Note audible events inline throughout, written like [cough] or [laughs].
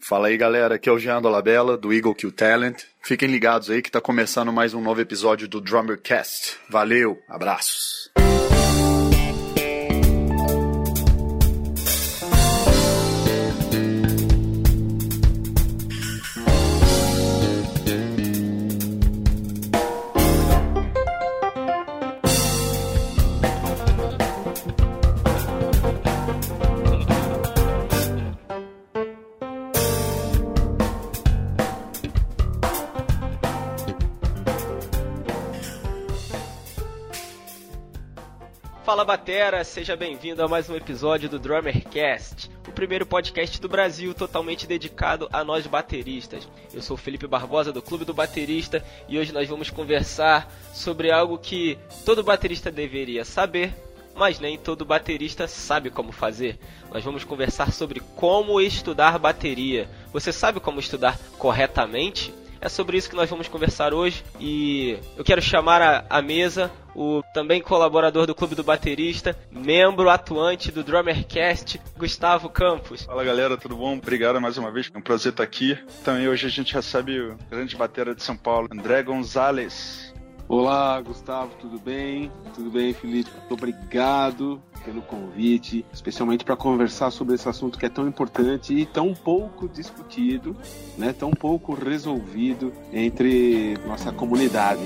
Fala aí galera, aqui é o Jean Dolabella do Eagle Kill Talent. Fiquem ligados aí que tá começando mais um novo episódio do Drummercast. Valeu, abraços. Batera, seja bem-vindo a mais um episódio do Drummercast, o primeiro podcast do Brasil totalmente dedicado a nós bateristas. Eu sou o Felipe Barbosa do Clube do Baterista e hoje nós vamos conversar sobre algo que todo baterista deveria saber, mas nem todo baterista sabe como fazer. Nós vamos conversar sobre como estudar bateria. Você sabe como estudar corretamente? É sobre isso que nós vamos conversar hoje e eu quero chamar à mesa o também colaborador do Clube do Baterista, membro atuante do Drummercast, Gustavo Campos. Fala galera, tudo bom? Obrigado mais uma vez, é um prazer estar aqui. Também hoje a gente recebe o grande batera de São Paulo, André Gonzalez. Olá, Gustavo, tudo bem? Tudo bem, Felipe? Obrigado pelo convite, especialmente para conversar sobre esse assunto que é tão importante e tão pouco discutido, né? Tão pouco resolvido entre nossa comunidade.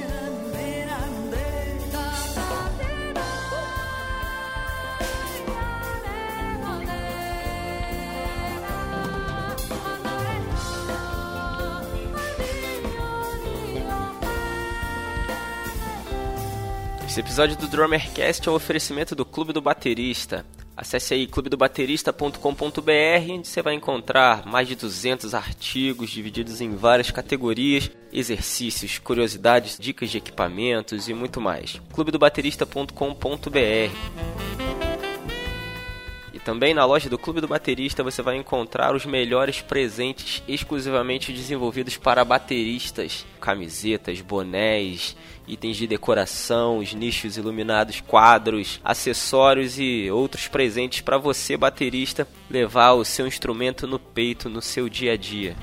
Esse episódio do Drummercast é um oferecimento do Clube do Baterista. Acesse aí clubedobaterista.com.br, onde você vai encontrar mais de 200 artigos divididos em várias categorias, exercícios, curiosidades, dicas de equipamentos e muito mais. clubedobaterista.com.br. Também na loja do Clube do Baterista você vai encontrar os melhores presentes exclusivamente desenvolvidos para bateristas: camisetas, bonés, itens de decoração, os nichos iluminados, quadros, acessórios e outros presentes para você, baterista, levar o seu instrumento no peito no seu dia a dia.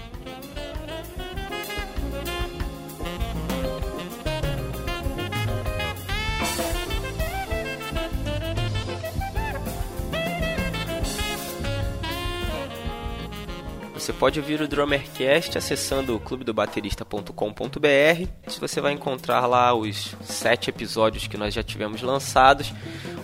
Você pode ouvir o Drummercast acessando clubedobaterista.com.br. Você vai encontrar lá os sete episódios que nós já tivemos lançados.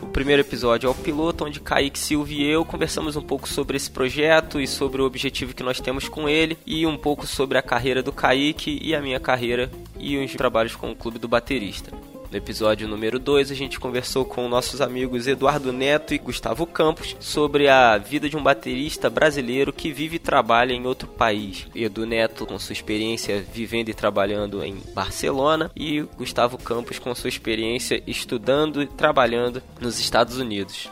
O primeiro episódio é o piloto, onde Kaique Silva e eu conversamos um pouco sobre esse projeto e sobre o objetivo que nós temos com ele, e um pouco sobre a carreira do Kaique e a minha carreira e os trabalhos com o Clube do Baterista. No episódio número 2, a gente conversou com nossos amigos Eduardo Neto e Gustavo Campos sobre a vida de um baterista brasileiro que vive e trabalha em outro país. Edu Neto com sua experiência vivendo e trabalhando em Barcelona e Gustavo Campos com sua experiência estudando e trabalhando nos Estados Unidos.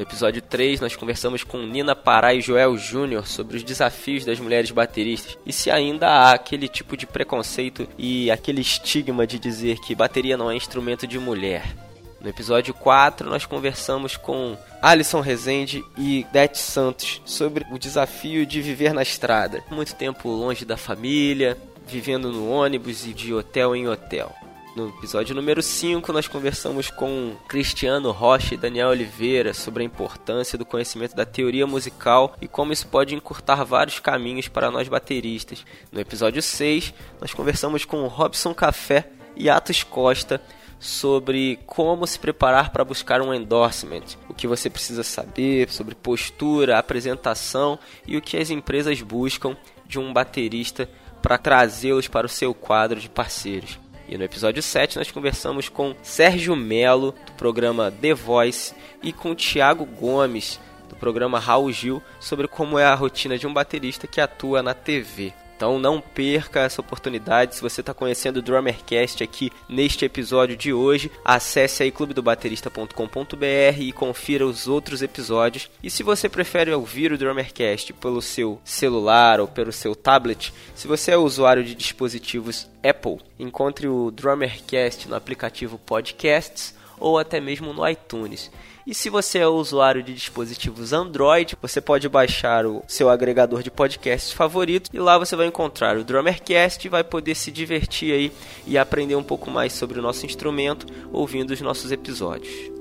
No episódio 3, nós conversamos com Nina Pará e Joel Júnior sobre os desafios das mulheres bateristas e se ainda há aquele tipo de preconceito e aquele estigma de dizer que bateria não é instrumento de mulher. No episódio 4, nós conversamos com Alisson Rezende e Dete Santos sobre o desafio de viver na estrada. Muito tempo longe da família, vivendo no ônibus e de hotel em hotel. No episódio número 5, nós conversamos com Cristiano Rocha e Daniel Oliveira sobre a importância do conhecimento da teoria musical e como isso pode encurtar vários caminhos para nós bateristas. No episódio 6, nós conversamos com Robson Café e Atos Costa sobre como se preparar para buscar um endorsement, o que você precisa saber sobre postura, apresentação e o que as empresas buscam de um baterista para trazê-los para o seu quadro de parceiros. E no episódio 7 nós conversamos com Sérgio Melo, do programa The Voice, e com Tiago Gomes, do programa Raul Gil, sobre como é a rotina de um baterista que atua na TV. Então não perca essa oportunidade. Se você está conhecendo o Drummercast aqui neste episódio de hoje, acesse aí clubedobaterista.com.br e confira os outros episódios. E se você prefere ouvir o Drummercast pelo seu celular ou pelo seu tablet, se você é usuário de dispositivos Apple, encontre o Drummercast no aplicativo Podcasts ou até mesmo no iTunes. E se você é usuário de dispositivos Android, você pode baixar o seu agregador de podcasts favorito e lá você vai encontrar o Drummercast e vai poder se divertir aí e aprender um pouco mais sobre o nosso instrumento ouvindo os nossos episódios.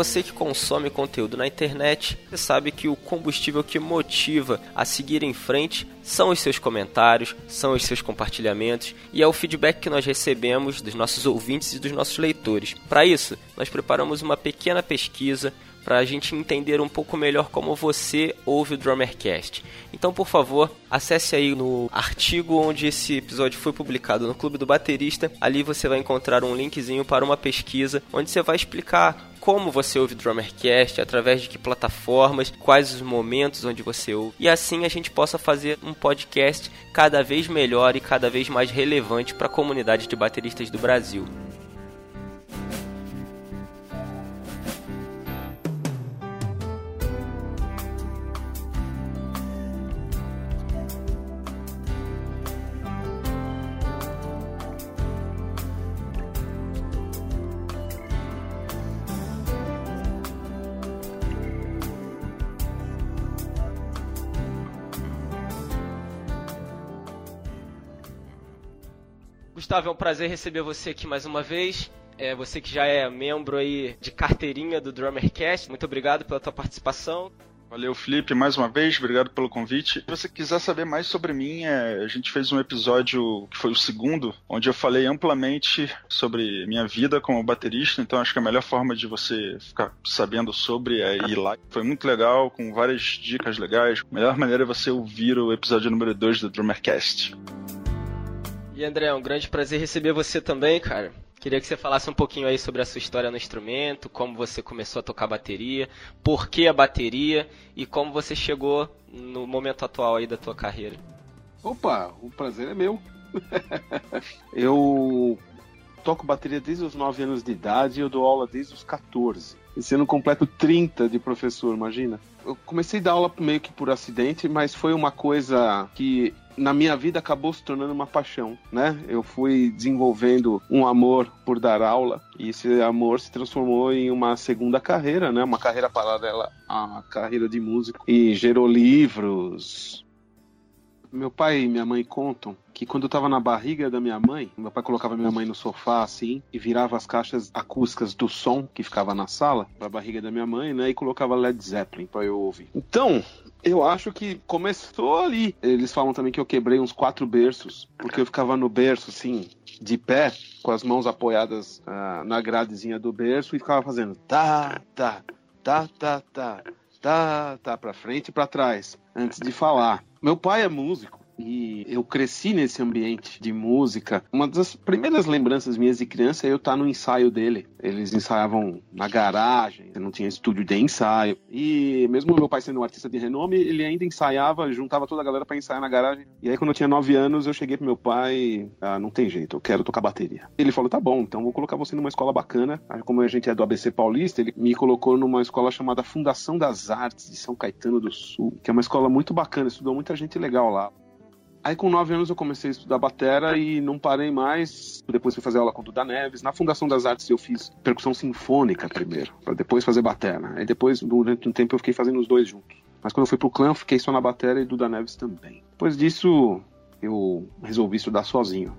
Você que consome conteúdo na internet, você sabe que o combustível que motiva a seguir em frente são os seus comentários, são os seus compartilhamentos e é o feedback que nós recebemos dos nossos ouvintes e dos nossos leitores. Para isso, nós preparamos uma pequena pesquisa para a gente entender um pouco melhor como você ouve o Drummercast. Então, por favor, acesse aí no artigo onde esse episódio foi publicado no Clube do Baterista. Ali você vai encontrar um linkzinho para uma pesquisa onde você vai explicar como você ouve Drummercast, através de que plataformas, quais os momentos onde você ouve. E assim a gente possa fazer um podcast cada vez melhor e cada vez mais relevante para a comunidade de bateristas do Brasil. Gustavo, é um prazer receber você aqui mais uma vez. É, você que já é membro aí de carteirinha do Drummercast, muito obrigado pela tua participação. Valeu, Felipe, mais uma vez, obrigado pelo convite. Se você quiser saber mais sobre mim, é, a gente fez um episódio que foi o segundo, onde eu falei amplamente sobre minha vida como baterista, então acho que a melhor forma de você ficar sabendo sobre é ir lá. Foi muito legal, com várias dicas legais. A melhor maneira é você ouvir o episódio número 2 do Drummercast. E André, é um grande prazer receber você também, cara. Queria que você falasse um pouquinho aí sobre a sua história no instrumento, como você começou a tocar bateria, por que a bateria e como você chegou no momento atual aí da tua carreira. Opa, o prazer é meu. [laughs] eu toco bateria desde os 9 anos de idade e eu dou aula desde os 14. Esse ano completo 30 de professor, imagina. Eu comecei a dar aula meio que por acidente, mas foi uma coisa que na minha vida acabou se tornando uma paixão, né? Eu fui desenvolvendo um amor por dar aula e esse amor se transformou em uma segunda carreira, né? Uma carreira paralela à carreira de músico e gerou livros. Meu pai e minha mãe contam que quando eu tava na barriga da minha mãe, meu pai colocava minha mãe no sofá assim e virava as caixas acústicas do som que ficava na sala pra barriga da minha mãe, né? E colocava Led Zeppelin pra eu ouvir. Então, eu acho que começou ali. Eles falam também que eu quebrei uns quatro berços, porque eu ficava no berço assim, de pé, com as mãos apoiadas uh, na gradezinha do berço e ficava fazendo tá, tá, tá, tá, tá, tá, tá, pra frente e pra trás, antes de falar. Meu pai é músico. E eu cresci nesse ambiente de música. Uma das primeiras lembranças minhas de criança é eu estar no ensaio dele. Eles ensaiavam na garagem, não tinha estúdio de ensaio. E mesmo meu pai sendo um artista de renome, ele ainda ensaiava, juntava toda a galera para ensaiar na garagem. E aí, quando eu tinha 9 anos, eu cheguei pro meu pai: Ah, não tem jeito, eu quero tocar bateria. Ele falou: Tá bom, então vou colocar você numa escola bacana. Aí, como a gente é do ABC Paulista, ele me colocou numa escola chamada Fundação das Artes de São Caetano do Sul, que é uma escola muito bacana, estudou muita gente legal lá. Aí com nove anos eu comecei a estudar batera e não parei mais. Depois fui fazer aula com o Duda Neves. Na Fundação das Artes eu fiz percussão sinfônica primeiro, para depois fazer batera. Aí depois, durante um tempo, eu fiquei fazendo os dois juntos. Mas quando eu fui pro clã, eu fiquei só na batera e Duda Neves também. Depois disso, eu resolvi estudar sozinho.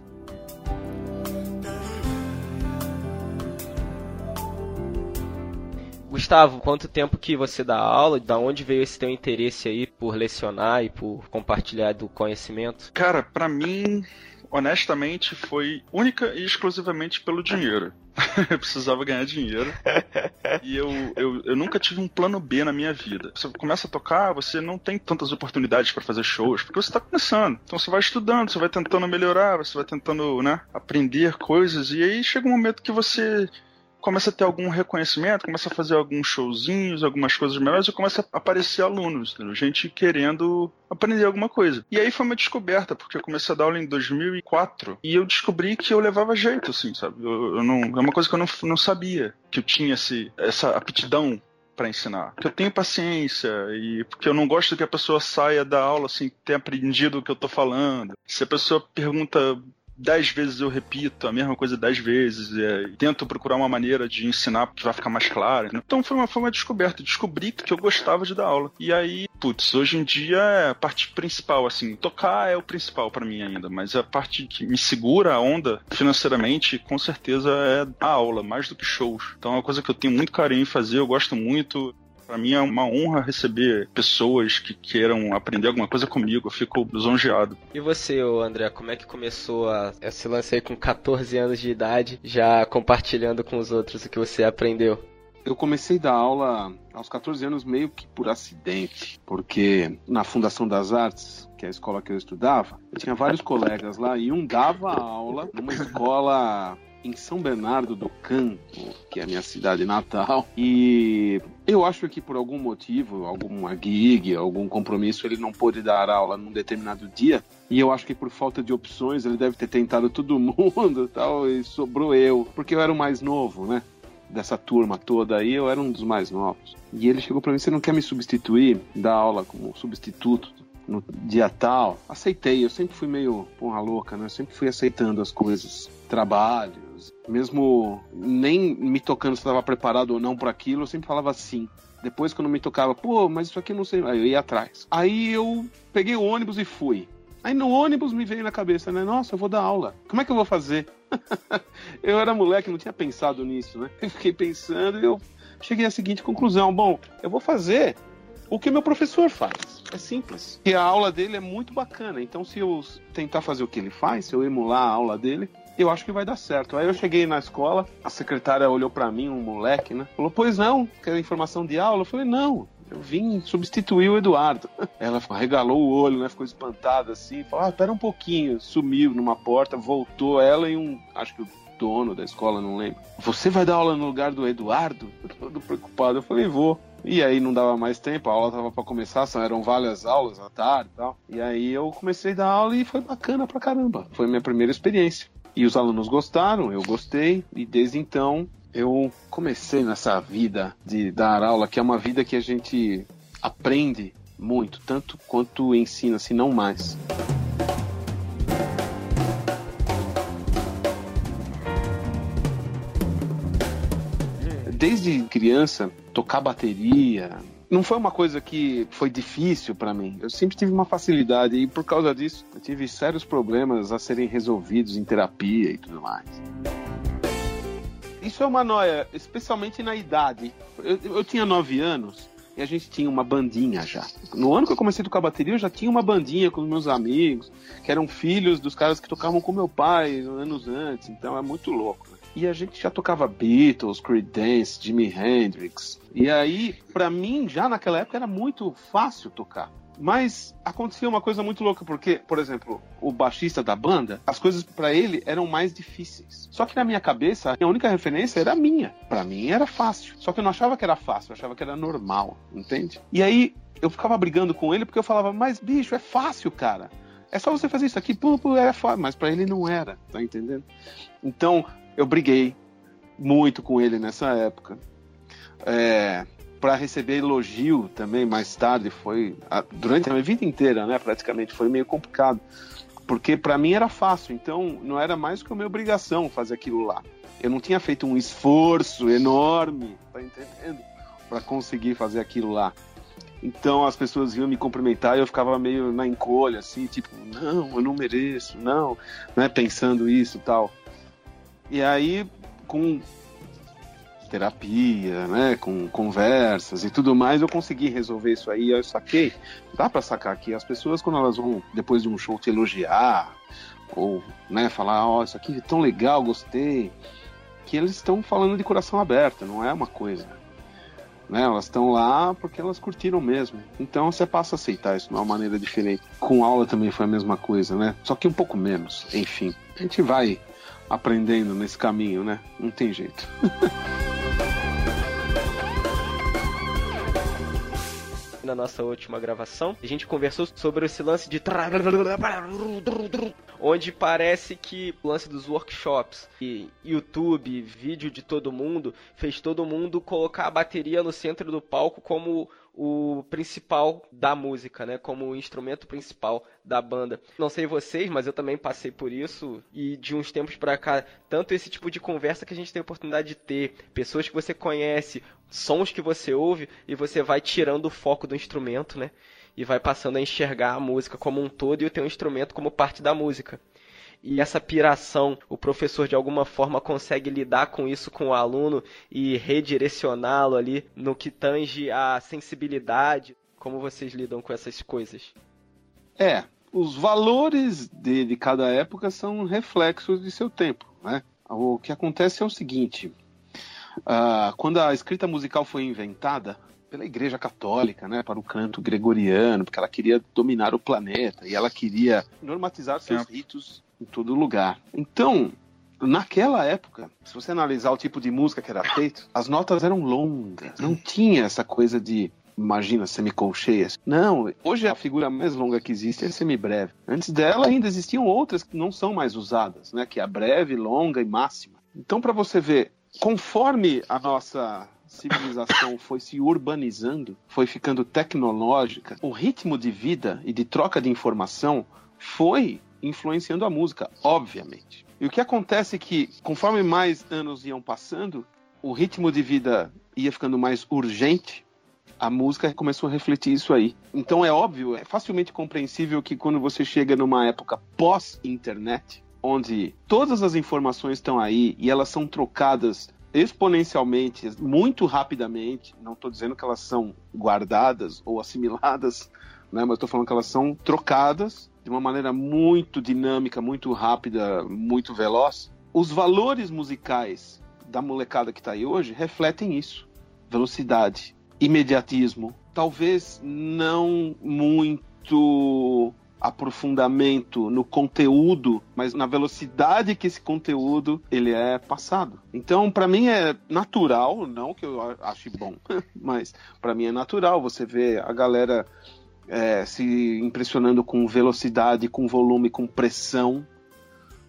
Gustavo, quanto tempo que você dá aula? Da onde veio esse teu interesse aí por lecionar e por compartilhar do conhecimento? Cara, para mim, honestamente, foi única e exclusivamente pelo dinheiro. [laughs] eu precisava ganhar dinheiro. [laughs] e eu, eu, eu nunca tive um plano B na minha vida. Você começa a tocar, você não tem tantas oportunidades para fazer shows, porque você está começando. Então você vai estudando, você vai tentando melhorar, você vai tentando, né, aprender coisas. E aí chega um momento que você começa a ter algum reconhecimento, começa a fazer alguns showzinhos, algumas coisas melhores e começa a aparecer alunos, entendeu? gente querendo aprender alguma coisa. E aí foi uma descoberta, porque eu comecei a dar aula em 2004 e eu descobri que eu levava jeito, assim, sabe? Eu, eu não, é uma coisa que eu não, não sabia, que eu tinha esse, essa aptidão para ensinar. Que eu tenho paciência e porque eu não gosto que a pessoa saia da aula sem ter aprendido o que eu tô falando. Se a pessoa pergunta dez vezes eu repito a mesma coisa dez vezes é, tento procurar uma maneira de ensinar que vai ficar mais claro. Né? Então foi uma, foi uma descoberta. Descobri que eu gostava de dar aula. E aí, putz, hoje em dia é a parte principal, assim, tocar é o principal para mim ainda, mas a parte que me segura a onda financeiramente, com certeza é a aula, mais do que shows. Então é uma coisa que eu tenho muito carinho em fazer, eu gosto muito. Para mim é uma honra receber pessoas que queiram aprender alguma coisa comigo. Eu fico lisonjeado. E você, André, como é que começou a, esse lance aí com 14 anos de idade, já compartilhando com os outros o que você aprendeu? Eu comecei a dar aula aos 14 anos meio que por acidente, porque na Fundação das Artes, que é a escola que eu estudava, eu tinha vários colegas lá e um dava aula numa escola em São Bernardo do Campo, que é a minha cidade natal, e eu acho que por algum motivo, alguma gig, algum compromisso, ele não pôde dar aula num determinado dia, e eu acho que por falta de opções ele deve ter tentado todo [laughs] mundo tal, e sobrou eu, porque eu era o mais novo, né? Dessa turma toda aí, eu era um dos mais novos. E ele chegou para mim: Você não quer me substituir, dar aula como substituto no dia tal? Aceitei, eu sempre fui meio porra louca, né? Eu sempre fui aceitando as coisas, trabalho, mesmo nem me tocando se estava preparado ou não para aquilo, eu sempre falava sim. Depois, quando me tocava, pô, mas isso aqui não sei. Aí eu ia atrás. Aí eu peguei o ônibus e fui. Aí no ônibus me veio na cabeça, né? Nossa, eu vou dar aula. Como é que eu vou fazer? [laughs] eu era moleque, não tinha pensado nisso, né? Eu fiquei pensando e eu cheguei à seguinte conclusão: bom, eu vou fazer o que meu professor faz. É simples. E a aula dele é muito bacana. Então, se eu tentar fazer o que ele faz, se eu emular a aula dele, eu acho que vai dar certo. Aí eu cheguei na escola, a secretária olhou para mim, um moleque, né? Falou, pois não, quer informação de aula? Eu falei, não, eu vim substituir o Eduardo. [laughs] Ela regalou o olho, né? Ficou espantada assim. Falou, ah, pera um pouquinho. Sumiu numa porta, voltou ela e um, acho que o dono da escola, não lembro. Você vai dar aula no lugar do Eduardo? [laughs] Todo preocupado. Eu falei, vou. E aí não dava mais tempo, a aula tava para começar, eram várias aulas à tarde e tal. E aí eu comecei a dar aula e foi bacana pra caramba. Foi minha primeira experiência. E os alunos gostaram, eu gostei, e desde então eu comecei nessa vida de dar aula, que é uma vida que a gente aprende muito, tanto quanto ensina, se não mais. Desde criança, tocar bateria, não foi uma coisa que foi difícil para mim. Eu sempre tive uma facilidade e por causa disso eu tive sérios problemas a serem resolvidos em terapia e tudo mais. Isso é uma noia, especialmente na idade. Eu, eu tinha nove anos e a gente tinha uma bandinha já. No ano que eu comecei a tocar bateria, eu já tinha uma bandinha com meus amigos, que eram filhos dos caras que tocavam com meu pai anos antes. Então é muito louco. Né? E a gente já tocava Beatles, Creedence, Jimi Hendrix. E aí, para mim, já naquela época era muito fácil tocar. Mas acontecia uma coisa muito louca, porque, por exemplo, o baixista da banda, as coisas para ele eram mais difíceis. Só que na minha cabeça, a única referência era minha. Para mim era fácil. Só que eu não achava que era fácil, eu achava que era normal, entende? E aí eu ficava brigando com ele porque eu falava, mas bicho, é fácil, cara. É só você fazer isso aqui, pum, pum, era fácil. Mas para ele não era, tá entendendo? Então, eu briguei muito com ele nessa época. É, para receber elogio também mais tarde foi durante a minha vida inteira, né? Praticamente foi meio complicado, porque para mim era fácil, então não era mais que a minha obrigação fazer aquilo lá. Eu não tinha feito um esforço enorme, tá entendendo? Para conseguir fazer aquilo lá. Então as pessoas iam me cumprimentar e eu ficava meio na encolha, assim, tipo, não, eu não mereço, não, né? Pensando isso tal. E aí, com terapia, né, com conversas e tudo mais, eu consegui resolver isso aí. Eu saquei. Dá para sacar que as pessoas quando elas vão depois de um show te elogiar ou, né, falar, ó, oh, isso aqui é tão legal, gostei, que eles estão falando de coração aberto, não é uma coisa. Né, elas estão lá porque elas curtiram mesmo. Então você passa a aceitar isso de uma maneira diferente. Com aula também foi a mesma coisa, né? Só que um pouco menos. Enfim, a gente vai aprendendo nesse caminho, né? Não tem jeito. [laughs] na nossa última gravação, a gente conversou sobre esse lance de onde parece que o lance dos workshops e YouTube, vídeo de todo mundo, fez todo mundo colocar a bateria no centro do palco como o principal da música, né? Como o instrumento principal da banda. Não sei vocês, mas eu também passei por isso e de uns tempos para cá, tanto esse tipo de conversa que a gente tem a oportunidade de ter, pessoas que você conhece, sons que você ouve e você vai tirando o foco do instrumento, né? E vai passando a enxergar a música como um todo e o teu instrumento como parte da música e essa piração, o professor de alguma forma consegue lidar com isso com o aluno e redirecioná-lo ali no que tange a sensibilidade? Como vocês lidam com essas coisas? É, os valores de, de cada época são reflexos de seu tempo, né? O que acontece é o seguinte: uh, quando a escrita musical foi inventada, pela Igreja Católica, né, para o canto gregoriano, porque ela queria dominar o planeta e ela queria normatizar seus é. ritos em todo lugar. Então, naquela época, se você analisar o tipo de música que era feito, as notas eram longas, não tinha essa coisa de imagina, semicolcheias. Não, hoje a figura mais longa que existe é semibreve. Antes dela ainda existiam outras que não são mais usadas, né, que é a breve, longa e máxima. Então, para você ver, conforme a nossa civilização foi se urbanizando, foi ficando tecnológica, o ritmo de vida e de troca de informação foi influenciando a música, obviamente. E o que acontece é que, conforme mais anos iam passando, o ritmo de vida ia ficando mais urgente, a música começou a refletir isso aí. Então é óbvio, é facilmente compreensível que quando você chega numa época pós-internet, onde todas as informações estão aí e elas são trocadas exponencialmente, muito rapidamente, não estou dizendo que elas são guardadas ou assimiladas, né, mas estou falando que elas são trocadas de uma maneira muito dinâmica, muito rápida, muito veloz. Os valores musicais da molecada que está aí hoje refletem isso: velocidade, imediatismo, talvez não muito aprofundamento no conteúdo, mas na velocidade que esse conteúdo ele é passado. Então, para mim é natural, não que eu ache bom, [laughs] mas para mim é natural você ver a galera é, se impressionando com velocidade, com volume, com pressão,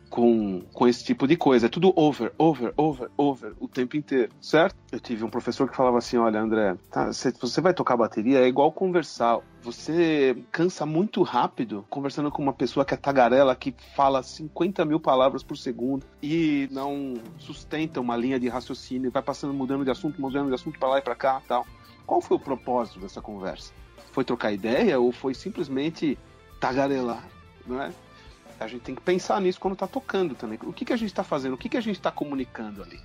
com, com esse tipo de coisa. É tudo over, over, over, over o tempo inteiro, certo? Eu tive um professor que falava assim: olha, André, tá, se você vai tocar bateria, é igual conversar. Você cansa muito rápido conversando com uma pessoa que é tagarela, que fala 50 mil palavras por segundo e não sustenta uma linha de raciocínio, vai passando, mudando de assunto, mudando de assunto para lá e para cá tal. Qual foi o propósito dessa conversa? Foi trocar ideia ou foi simplesmente tagarelar, não é? A gente tem que pensar nisso quando está tocando também. O que, que a gente está fazendo? O que, que a gente está comunicando ali?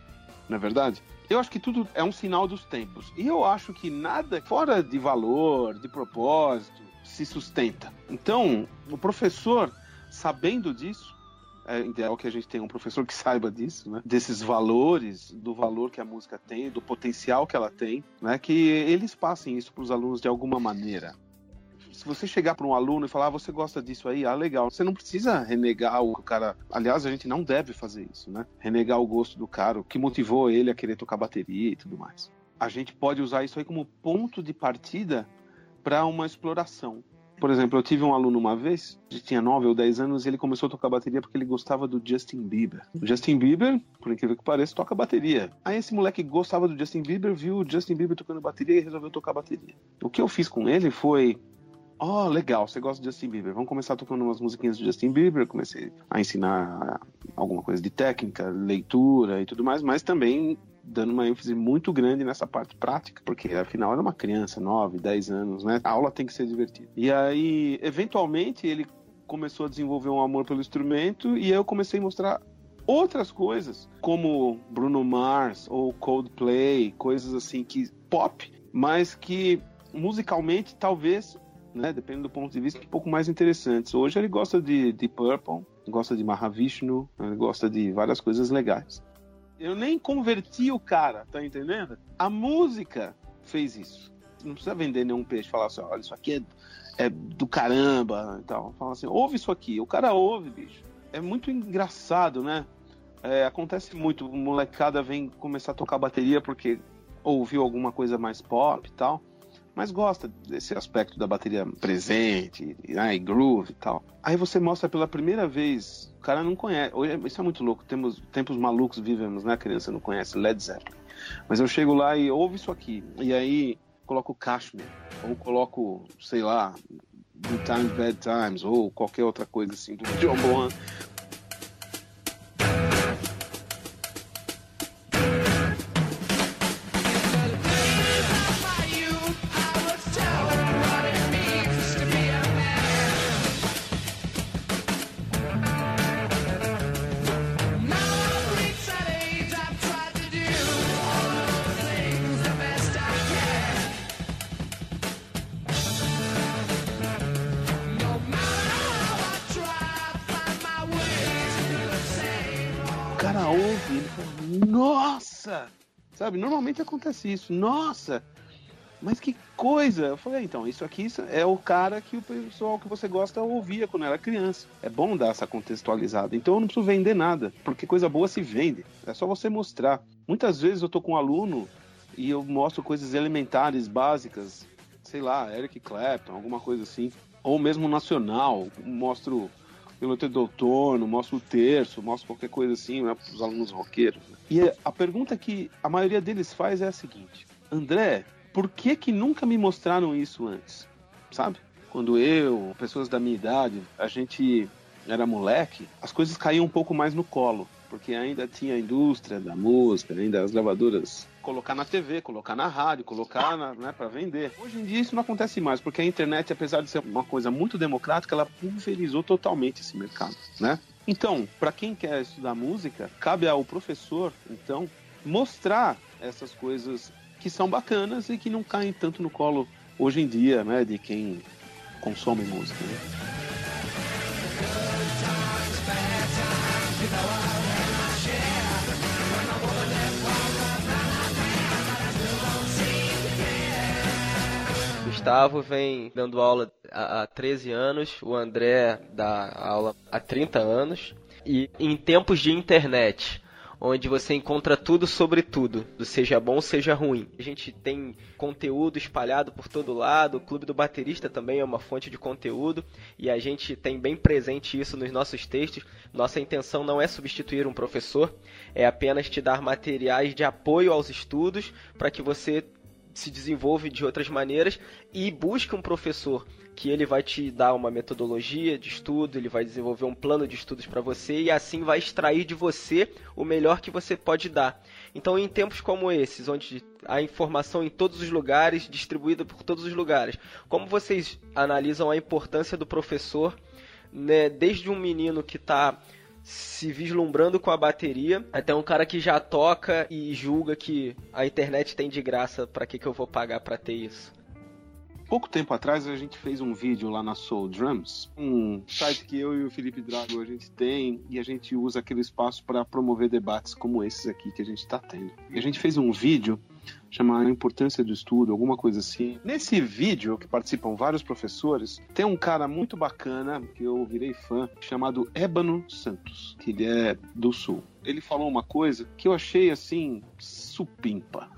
Não é verdade? Eu acho que tudo é um sinal dos tempos. E eu acho que nada fora de valor, de propósito, se sustenta. Então, o professor, sabendo disso, é ideal que a gente tenha um professor que [laughs] saiba disso, né? Desses valores, do valor que a música tem, do potencial que ela tem, né? Que eles passem isso para os alunos de alguma maneira. Se você chegar para um aluno e falar, ah, você gosta disso aí, ah, legal. Você não precisa renegar o cara. Aliás, a gente não deve fazer isso, né? Renegar o gosto do cara, o que motivou ele a querer tocar bateria e tudo mais. A gente pode usar isso aí como ponto de partida para uma exploração. Por exemplo, eu tive um aluno uma vez, que tinha 9 ou 10 anos, e ele começou a tocar bateria porque ele gostava do Justin Bieber. O Justin Bieber, por incrível que pareça, toca bateria. Aí esse moleque gostava do Justin Bieber, viu o Justin Bieber tocando bateria e resolveu tocar bateria. O que eu fiz com ele foi Oh, legal, você gosta de Justin Bieber. Vamos começar tocando umas musiquinhas do Justin Bieber. Comecei a ensinar alguma coisa de técnica, leitura e tudo mais, mas também dando uma ênfase muito grande nessa parte prática, porque afinal era uma criança, 9, 10 anos, né? A aula tem que ser divertida. E aí, eventualmente, ele começou a desenvolver um amor pelo instrumento e eu comecei a mostrar outras coisas, como Bruno Mars ou Coldplay, coisas assim que pop, mas que musicalmente talvez, né, do ponto de vista, um pouco mais interessantes. Hoje ele gosta de, de Purple, gosta de Mahavishnu, ele gosta de várias coisas legais. Eu nem converti o cara, tá entendendo? A música fez isso. Não precisa vender nenhum peixe, falar assim, olha, isso aqui é, é do caramba e tal. Fala assim, ouve isso aqui. O cara ouve, bicho. É muito engraçado, né? É, acontece muito, molecada vem começar a tocar bateria porque ouviu alguma coisa mais pop e tal, mas gosta desse aspecto da bateria presente, né, e groove e tal. Aí você mostra pela primeira vez, o cara não conhece, isso é muito louco, temos tempos malucos vivemos, né, a criança não conhece Led Zeppelin. Mas eu chego lá e ouve isso aqui, e aí coloco Cashmere, ou coloco, sei lá, Good Times, Bad Times, ou qualquer outra coisa assim do John Bonham. Sabe? Normalmente acontece isso. Nossa! Mas que coisa! Eu falei, então, isso aqui é o cara que o pessoal que você gosta ouvia quando era criança. É bom dar essa contextualizada. Então eu não preciso vender nada, porque coisa boa se vende. É só você mostrar. Muitas vezes eu tô com um aluno e eu mostro coisas elementares, básicas, sei lá, Eric Clapton, alguma coisa assim. Ou mesmo nacional, mostro piloto do outono, mostro o terço, mostro qualquer coisa assim, né, para os alunos roqueiros. Né? E a pergunta que a maioria deles faz é a seguinte: André, por que que nunca me mostraram isso antes? Sabe? Quando eu, pessoas da minha idade, a gente era moleque, as coisas caíam um pouco mais no colo porque ainda tinha a indústria da música, ainda as gravadoras colocar na TV, colocar na rádio, colocar na, né, para vender. Hoje em dia isso não acontece mais, porque a internet, apesar de ser uma coisa muito democrática, ela pulverizou totalmente esse mercado, né? Então, para quem quer estudar música, cabe ao professor, então, mostrar essas coisas que são bacanas e que não caem tanto no colo hoje em dia, né, de quem consome música. Né? Gustavo vem dando aula há 13 anos, o André dá aula há 30 anos. E em tempos de internet, onde você encontra tudo sobre tudo, seja bom, seja ruim. A gente tem conteúdo espalhado por todo lado, o Clube do Baterista também é uma fonte de conteúdo e a gente tem bem presente isso nos nossos textos. Nossa intenção não é substituir um professor, é apenas te dar materiais de apoio aos estudos para que você se desenvolve de outras maneiras e busca um professor que ele vai te dar uma metodologia de estudo, ele vai desenvolver um plano de estudos para você e assim vai extrair de você o melhor que você pode dar. Então, em tempos como esses, onde a informação em todos os lugares, distribuída por todos os lugares, como vocês analisam a importância do professor, né, desde um menino que está se vislumbrando com a bateria, até um cara que já toca e julga que a internet tem de graça, para que, que eu vou pagar para ter isso? Pouco tempo atrás a gente fez um vídeo lá na Soul Drums, um site que eu e o Felipe Drago a gente tem e a gente usa aquele espaço para promover debates como esses aqui que a gente está tendo. E a gente fez um vídeo chama A Importância do Estudo, alguma coisa assim. Nesse vídeo, que participam vários professores, tem um cara muito bacana, que eu virei fã, chamado Ébano Santos, que ele é do Sul. Ele falou uma coisa que eu achei assim, supimpa.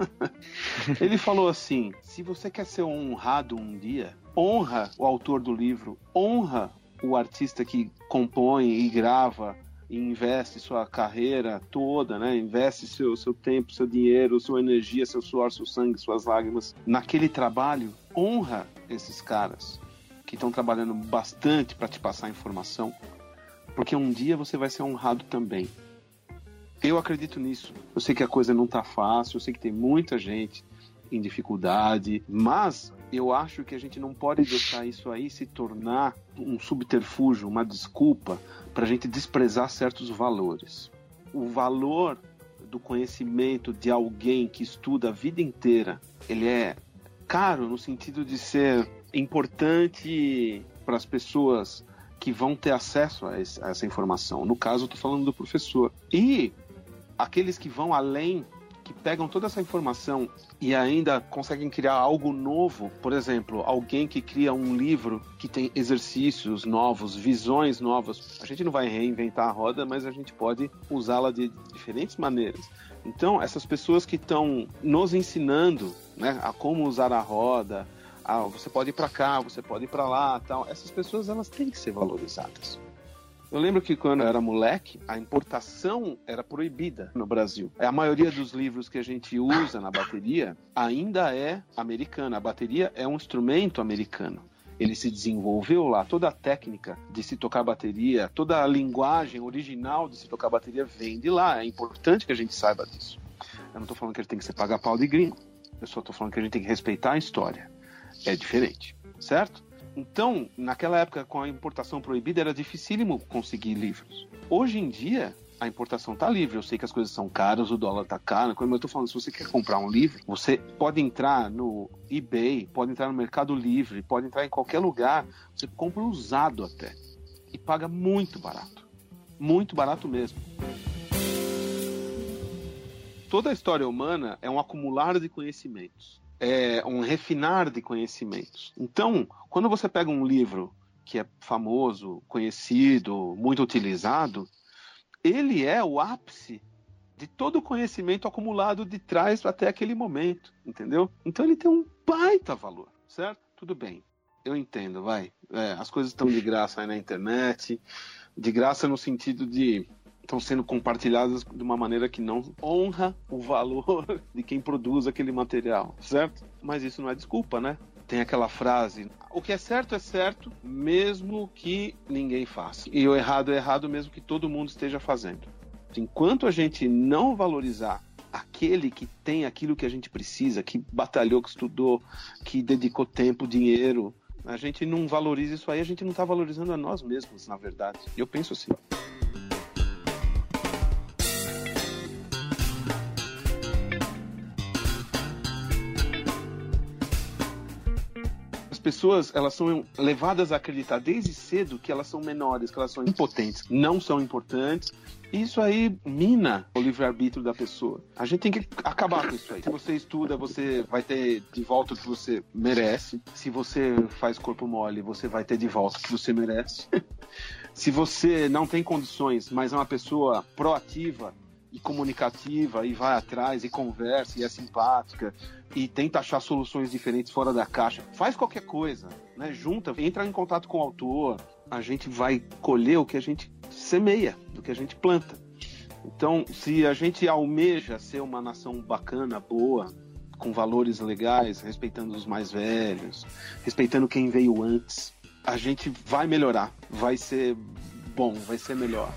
[laughs] ele falou assim: se você quer ser honrado um dia, honra o autor do livro, honra o artista que compõe e grava e investe sua carreira toda, né? Investe seu, seu tempo, seu dinheiro, sua energia, seu suor, seu sangue, suas lágrimas naquele trabalho, honra esses caras que estão trabalhando bastante para te passar informação, porque um dia você vai ser honrado também. Eu acredito nisso. Eu sei que a coisa não tá fácil, eu sei que tem muita gente em dificuldade, mas eu acho que a gente não pode deixar isso aí se tornar um subterfúgio, uma desculpa para a gente desprezar certos valores. O valor do conhecimento de alguém que estuda a vida inteira, ele é caro no sentido de ser importante para as pessoas que vão ter acesso a, essa informação. No caso, estou falando do professor. E aqueles que vão além que pegam toda essa informação e ainda conseguem criar algo novo. Por exemplo, alguém que cria um livro que tem exercícios novos, visões novas. A gente não vai reinventar a roda, mas a gente pode usá-la de diferentes maneiras. Então, essas pessoas que estão nos ensinando né, a como usar a roda, você pode ir para cá, você pode ir para lá, tal. Essas pessoas elas têm que ser valorizadas. Eu lembro que quando eu era moleque, a importação era proibida no Brasil. A maioria dos livros que a gente usa na bateria ainda é americana. A bateria é um instrumento americano. Ele se desenvolveu lá, toda a técnica de se tocar bateria, toda a linguagem original de se tocar bateria vem de lá. É importante que a gente saiba disso. Eu não estou falando que ele tem que ser pagar pau de gringo. Eu só estou falando que a gente tem que respeitar a história. É diferente, certo? Então, naquela época, com a importação proibida, era dificílimo conseguir livros. Hoje em dia, a importação está livre. Eu sei que as coisas são caras, o dólar está caro, mas eu estou falando, se você quer comprar um livro, você pode entrar no eBay, pode entrar no Mercado Livre, pode entrar em qualquer lugar, você compra usado até. E paga muito barato. Muito barato mesmo. Toda a história humana é um acumular de conhecimentos é, um refinar de conhecimentos. Então, quando você pega um livro que é famoso, conhecido, muito utilizado, ele é o ápice de todo o conhecimento acumulado de trás até aquele momento, entendeu? Então ele tem um baita valor, certo? Tudo bem, eu entendo, vai. É, as coisas estão de graça aí na internet, de graça no sentido de estão sendo compartilhadas de uma maneira que não honra o valor [laughs] de quem produz aquele material, certo? Mas isso não é desculpa, né? Tem aquela frase: o que é certo é certo, mesmo que ninguém faça. E o errado é errado, mesmo que todo mundo esteja fazendo. Enquanto a gente não valorizar aquele que tem aquilo que a gente precisa, que batalhou, que estudou, que dedicou tempo, dinheiro, a gente não valoriza isso aí, a gente não está valorizando a nós mesmos, na verdade. Eu penso assim. As pessoas elas são levadas a acreditar desde cedo que elas são menores, que elas são impotentes, não são importantes. Isso aí mina o livre-arbítrio da pessoa. A gente tem que acabar com isso aí. Se você estuda, você vai ter de volta o que você merece. Se você faz corpo mole, você vai ter de volta o que você merece. [laughs] Se você não tem condições, mas é uma pessoa proativa, e comunicativa e vai atrás e conversa e é simpática e tenta achar soluções diferentes fora da caixa. Faz qualquer coisa, né? Junta, entra em contato com o autor. A gente vai colher o que a gente semeia, do que a gente planta. Então, se a gente almeja ser uma nação bacana, boa, com valores legais, respeitando os mais velhos, respeitando quem veio antes, a gente vai melhorar, vai ser bom, vai ser melhor.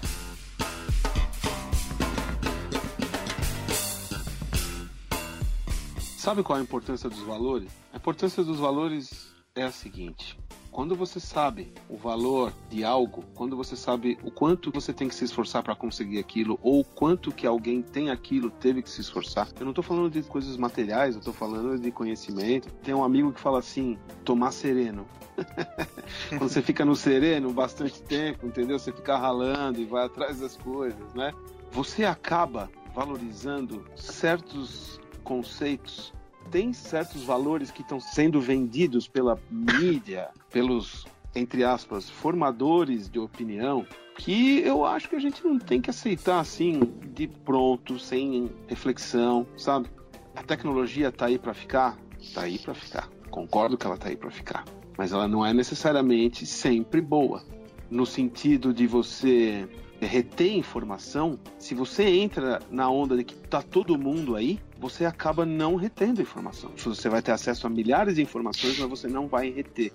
Sabe qual é a importância dos valores? A importância dos valores é a seguinte: quando você sabe o valor de algo, quando você sabe o quanto você tem que se esforçar para conseguir aquilo, ou o quanto que alguém tem aquilo, teve que se esforçar. Eu não estou falando de coisas materiais, eu estou falando de conhecimento. Tem um amigo que fala assim: tomar sereno. [laughs] quando você fica no sereno bastante tempo, entendeu? Você fica ralando e vai atrás das coisas, né? Você acaba valorizando certos conceitos tem certos valores que estão sendo vendidos pela mídia, pelos, entre aspas, formadores de opinião, que eu acho que a gente não tem que aceitar assim, de pronto, sem reflexão, sabe? A tecnologia está aí para ficar? Está aí para ficar. Concordo que ela está aí para ficar. Mas ela não é necessariamente sempre boa. No sentido de você reter informação, se você entra na onda de que tá todo mundo aí, você acaba não retendo informação. Você vai ter acesso a milhares de informações, mas você não vai reter.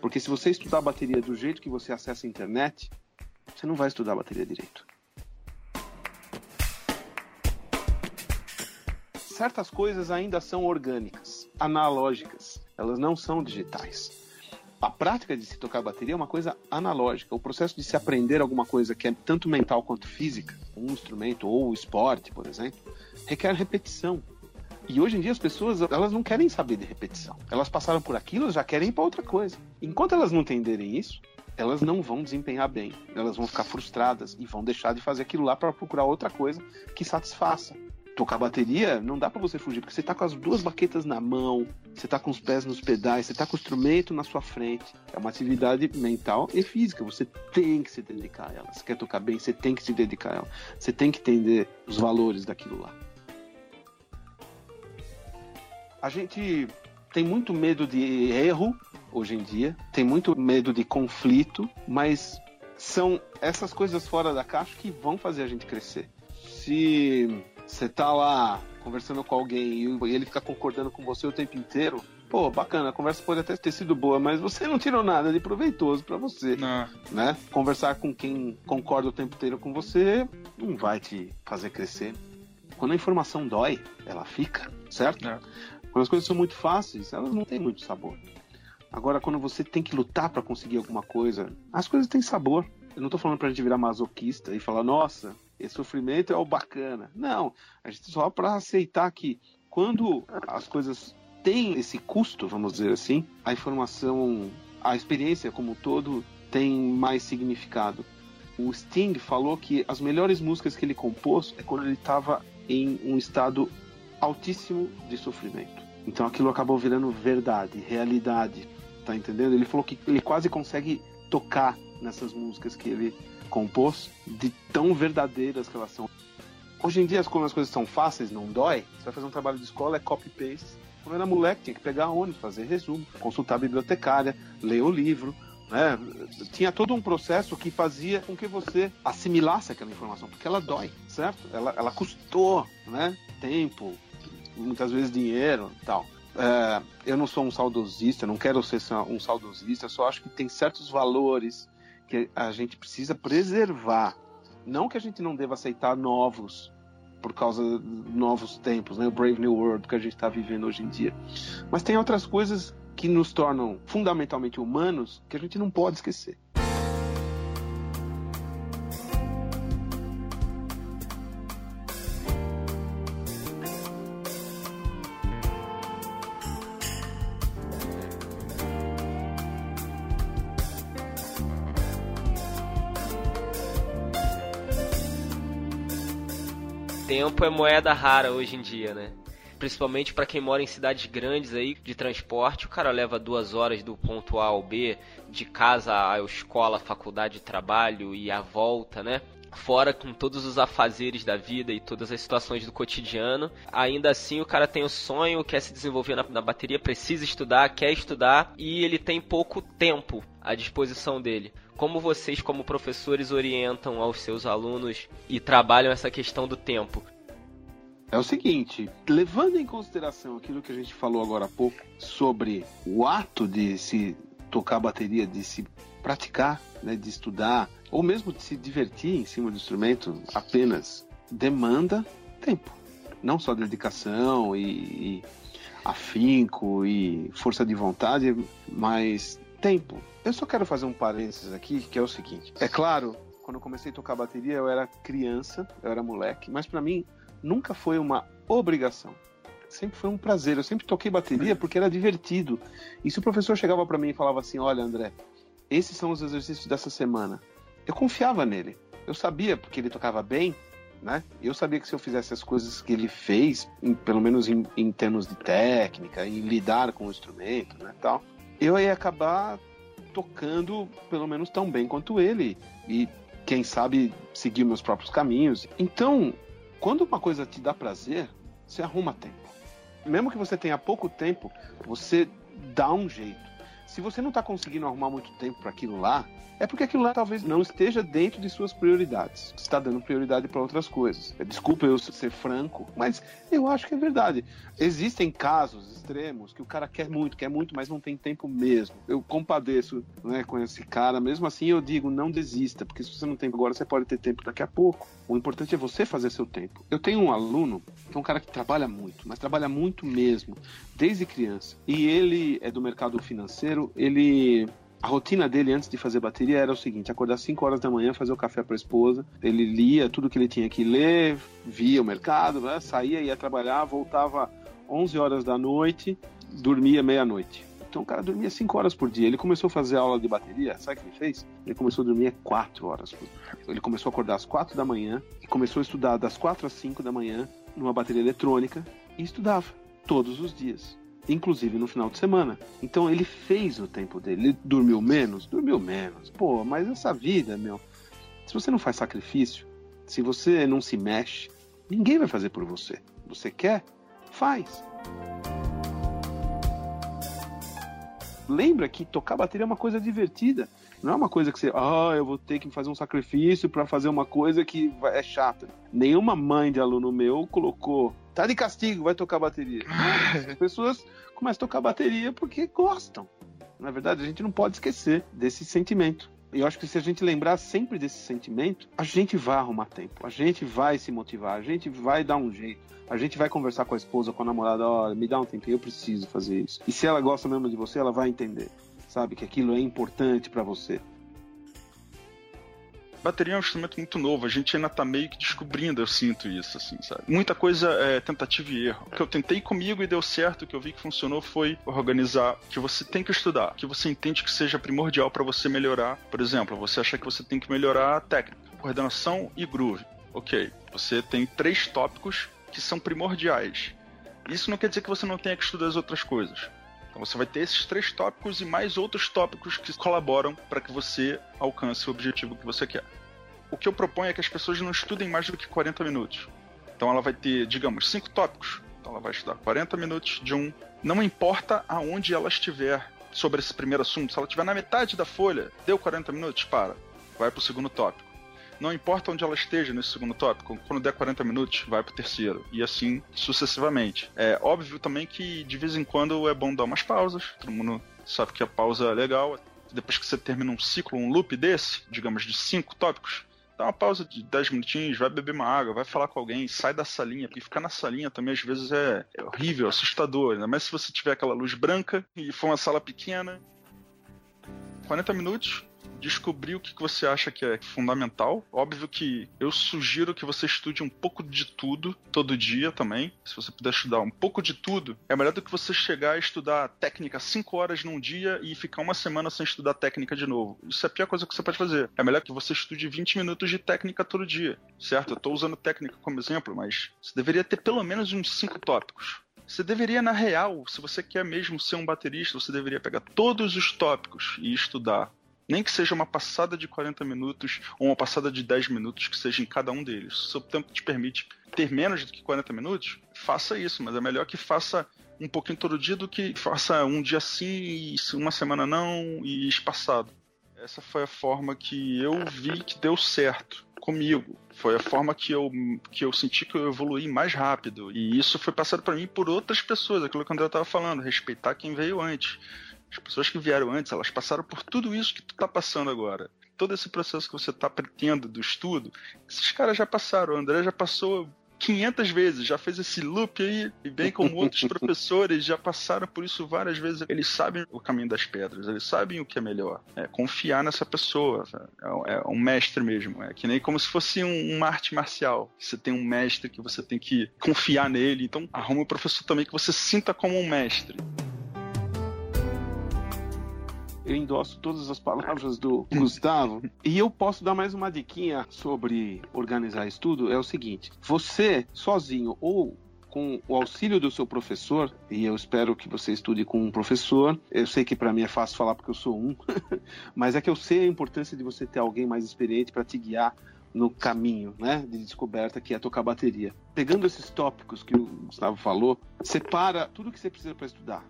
Porque se você estudar a bateria do jeito que você acessa a internet, você não vai estudar a bateria direito. Certas coisas ainda são orgânicas, analógicas, elas não são digitais a prática de se tocar bateria é uma coisa analógica. O processo de se aprender alguma coisa que é tanto mental quanto física, um instrumento ou esporte, por exemplo, requer repetição. E hoje em dia as pessoas elas não querem saber de repetição. Elas passaram por aquilo, já querem ir para outra coisa. Enquanto elas não entenderem isso, elas não vão desempenhar bem. Elas vão ficar frustradas e vão deixar de fazer aquilo lá para procurar outra coisa que satisfaça tocar bateria, não dá para você fugir, porque você tá com as duas baquetas na mão, você tá com os pés nos pedais, você tá com o instrumento na sua frente. É uma atividade mental e física, você tem que se dedicar a ela. Se quer tocar bem, você tem que se dedicar a ela. Você tem que entender os valores daquilo lá. A gente tem muito medo de erro hoje em dia, tem muito medo de conflito, mas são essas coisas fora da caixa que vão fazer a gente crescer. Se você tá lá conversando com alguém e ele fica concordando com você o tempo inteiro, pô, bacana, a conversa pode até ter sido boa, mas você não tirou nada de proveitoso para você, Não. né? Conversar com quem concorda o tempo inteiro com você não vai te fazer crescer. Quando a informação dói, ela fica, certo? É. Quando as coisas são muito fáceis, elas não têm muito sabor. Agora, quando você tem que lutar para conseguir alguma coisa, as coisas têm sabor. Eu não tô falando pra gente virar masoquista e falar, nossa, esse sofrimento é o bacana. Não, a gente só para aceitar que quando as coisas têm esse custo, vamos dizer assim, a informação, a experiência como um todo tem mais significado. O Sting falou que as melhores músicas que ele compôs é quando ele estava em um estado altíssimo de sofrimento. Então aquilo acabou virando verdade, realidade, tá entendendo? Ele falou que ele quase consegue tocar nessas músicas que ele compôs, de tão verdadeiras que elas são. Hoje em dia, quando as coisas são fáceis, não dói, você vai fazer um trabalho de escola, é copy-paste. Quando era moleque, tinha que pegar ônibus, fazer resumo, consultar a bibliotecária, ler o livro, né? Tinha todo um processo que fazia com que você assimilasse aquela informação, porque ela dói, certo? Ela, ela custou, né? Tempo, muitas vezes dinheiro tal. É, eu não sou um saudosista, não quero ser um saudosista, só acho que tem certos valores que a gente precisa preservar. Não que a gente não deva aceitar novos por causa de novos tempos, né? o Brave New World que a gente está vivendo hoje em dia. Mas tem outras coisas que nos tornam fundamentalmente humanos que a gente não pode esquecer. Tempo é moeda rara hoje em dia, né? Principalmente para quem mora em cidades grandes aí de transporte, o cara leva duas horas do ponto A ao B, de casa à escola, faculdade, trabalho e a volta, né? Fora com todos os afazeres da vida e todas as situações do cotidiano, ainda assim o cara tem o sonho, quer se desenvolver na, na bateria, precisa estudar, quer estudar e ele tem pouco tempo à disposição dele. Como vocês, como professores, orientam aos seus alunos e trabalham essa questão do tempo? É o seguinte, levando em consideração aquilo que a gente falou agora há pouco sobre o ato de se tocar bateria, de se praticar, né, de estudar, ou mesmo de se divertir em cima do instrumento, apenas demanda tempo. Não só dedicação e, e afinco e força de vontade, mas tempo. Eu só quero fazer um parênteses aqui, que é o seguinte. É claro, quando eu comecei a tocar bateria, eu era criança, eu era moleque, mas para mim nunca foi uma obrigação. Sempre foi um prazer. Eu sempre toquei bateria porque era divertido. E se o professor chegava para mim e falava assim: "Olha, André, esses são os exercícios dessa semana". Eu confiava nele. Eu sabia porque ele tocava bem, né? Eu sabia que se eu fizesse as coisas que ele fez, em, pelo menos em, em termos de técnica, em lidar com o instrumento, né, tal, eu ia acabar tocando pelo menos tão bem quanto ele e quem sabe seguir meus próprios caminhos. Então, quando uma coisa te dá prazer, você arruma tempo. Mesmo que você tenha pouco tempo, você dá um jeito. Se você não está conseguindo arrumar muito tempo para aquilo lá, é porque aquilo lá talvez não esteja dentro de suas prioridades. Você está dando prioridade para outras coisas. Desculpa eu ser franco, mas eu acho que é verdade. Existem casos extremos que o cara quer muito, quer muito, mas não tem tempo mesmo. Eu compadeço né, com esse cara. Mesmo assim, eu digo, não desista, porque se você não tem agora, você pode ter tempo daqui a pouco. O importante é você fazer seu tempo. Eu tenho um aluno que é um cara que trabalha muito, mas trabalha muito mesmo, desde criança. E ele é do mercado financeiro, ele a rotina dele antes de fazer bateria era o seguinte: acordar 5 horas da manhã, fazer o café para a esposa. Ele lia tudo que ele tinha que ler, via o mercado, né? saía, ia trabalhar, voltava 11 horas da noite, dormia meia-noite. Então o cara dormia 5 horas por dia. Ele começou a fazer aula de bateria, sabe o que ele fez? Ele começou a dormir 4 horas por dia. Ele começou a acordar às 4 da manhã e começou a estudar das 4 às 5 da manhã numa bateria eletrônica e estudava todos os dias, inclusive no final de semana. Então ele fez o tempo dele. Ele dormiu menos? Dormiu menos. Pô, mas essa vida, meu. Se você não faz sacrifício, se você não se mexe, ninguém vai fazer por você. Você quer? Faz. Lembra que tocar bateria é uma coisa divertida. Não é uma coisa que você, ah, eu vou ter que fazer um sacrifício para fazer uma coisa que é chata. Nenhuma mãe de aluno meu colocou, tá de castigo, vai tocar bateria. As [laughs] pessoas começam a tocar bateria porque gostam. Na verdade, a gente não pode esquecer desse sentimento. E eu acho que se a gente lembrar sempre desse sentimento, a gente vai arrumar tempo, a gente vai se motivar, a gente vai dar um jeito, a gente vai conversar com a esposa, com a namorada, olha, me dá um tempinho, eu preciso fazer isso. E se ela gosta mesmo de você, ela vai entender, sabe, que aquilo é importante para você. Bateria é um instrumento muito novo, a gente ainda tá meio que descobrindo, eu sinto isso, assim, sabe? Muita coisa é tentativa e erro. O que eu tentei comigo e deu certo, o que eu vi que funcionou foi organizar que você tem que estudar, que você entende que seja primordial para você melhorar. Por exemplo, você acha que você tem que melhorar a técnica, coordenação e groove. Ok, você tem três tópicos que são primordiais. Isso não quer dizer que você não tenha que estudar as outras coisas. Então você vai ter esses três tópicos e mais outros tópicos que colaboram para que você alcance o objetivo que você quer. O que eu proponho é que as pessoas não estudem mais do que 40 minutos. Então ela vai ter, digamos, cinco tópicos. Então ela vai estudar 40 minutos de um. Não importa aonde ela estiver sobre esse primeiro assunto. Se ela estiver na metade da folha, deu 40 minutos, para. Vai para o segundo tópico. Não importa onde ela esteja nesse segundo tópico, quando der 40 minutos, vai pro terceiro. E assim sucessivamente. É óbvio também que de vez em quando é bom dar umas pausas. Todo mundo sabe que a pausa é legal. Depois que você termina um ciclo, um loop desse, digamos, de cinco tópicos, dá uma pausa de 10 minutinhos, vai beber uma água, vai falar com alguém, sai da salinha, porque ficar na salinha também às vezes é, é horrível, assustador, ainda mais se você tiver aquela luz branca e for uma sala pequena. 40 minutos, descobrir o que você acha que é fundamental. Óbvio que eu sugiro que você estude um pouco de tudo todo dia também. Se você puder estudar um pouco de tudo, é melhor do que você chegar a estudar técnica 5 horas num dia e ficar uma semana sem estudar técnica de novo. Isso é a pior coisa que você pode fazer. É melhor que você estude 20 minutos de técnica todo dia, certo? Eu estou usando técnica como exemplo, mas você deveria ter pelo menos uns 5 tópicos. Você deveria, na real, se você quer mesmo ser um baterista, você deveria pegar todos os tópicos e estudar nem que seja uma passada de 40 minutos ou uma passada de 10 minutos, que seja em cada um deles. Se o seu tempo te permite ter menos do que 40 minutos, faça isso, mas é melhor que faça um pouquinho todo dia do que faça um dia sim uma semana não e espaçado. Essa foi a forma que eu vi que deu certo comigo. Foi a forma que eu, que eu senti que eu evoluí mais rápido. E isso foi passado para mim por outras pessoas, aquilo que o André estava falando, respeitar quem veio antes. As pessoas que vieram antes, elas passaram por tudo isso que tu tá passando agora. Todo esse processo que você tá pretendo do estudo, esses caras já passaram. O André já passou 500 vezes, já fez esse loop aí, e bem como outros [laughs] professores já passaram por isso várias vezes. Eles sabem o caminho das pedras, eles sabem o que é melhor. É confiar nessa pessoa, é, é, um mestre mesmo. É que nem como se fosse um, uma arte marcial. Você tem um mestre que você tem que confiar nele, então arruma um professor também que você sinta como um mestre eu endosso todas as palavras do Gustavo. e eu posso dar mais uma diquinha sobre organizar estudo. É o seguinte: você sozinho ou com o auxílio do seu professor, e eu espero que você estude com um professor. Eu sei que para mim é fácil falar porque eu sou um, [laughs] mas é que eu sei a importância de você ter alguém mais experiente para te guiar no caminho, né, de descoberta que é tocar bateria. Pegando esses tópicos que o Gustavo falou, separa tudo que você precisa para estudar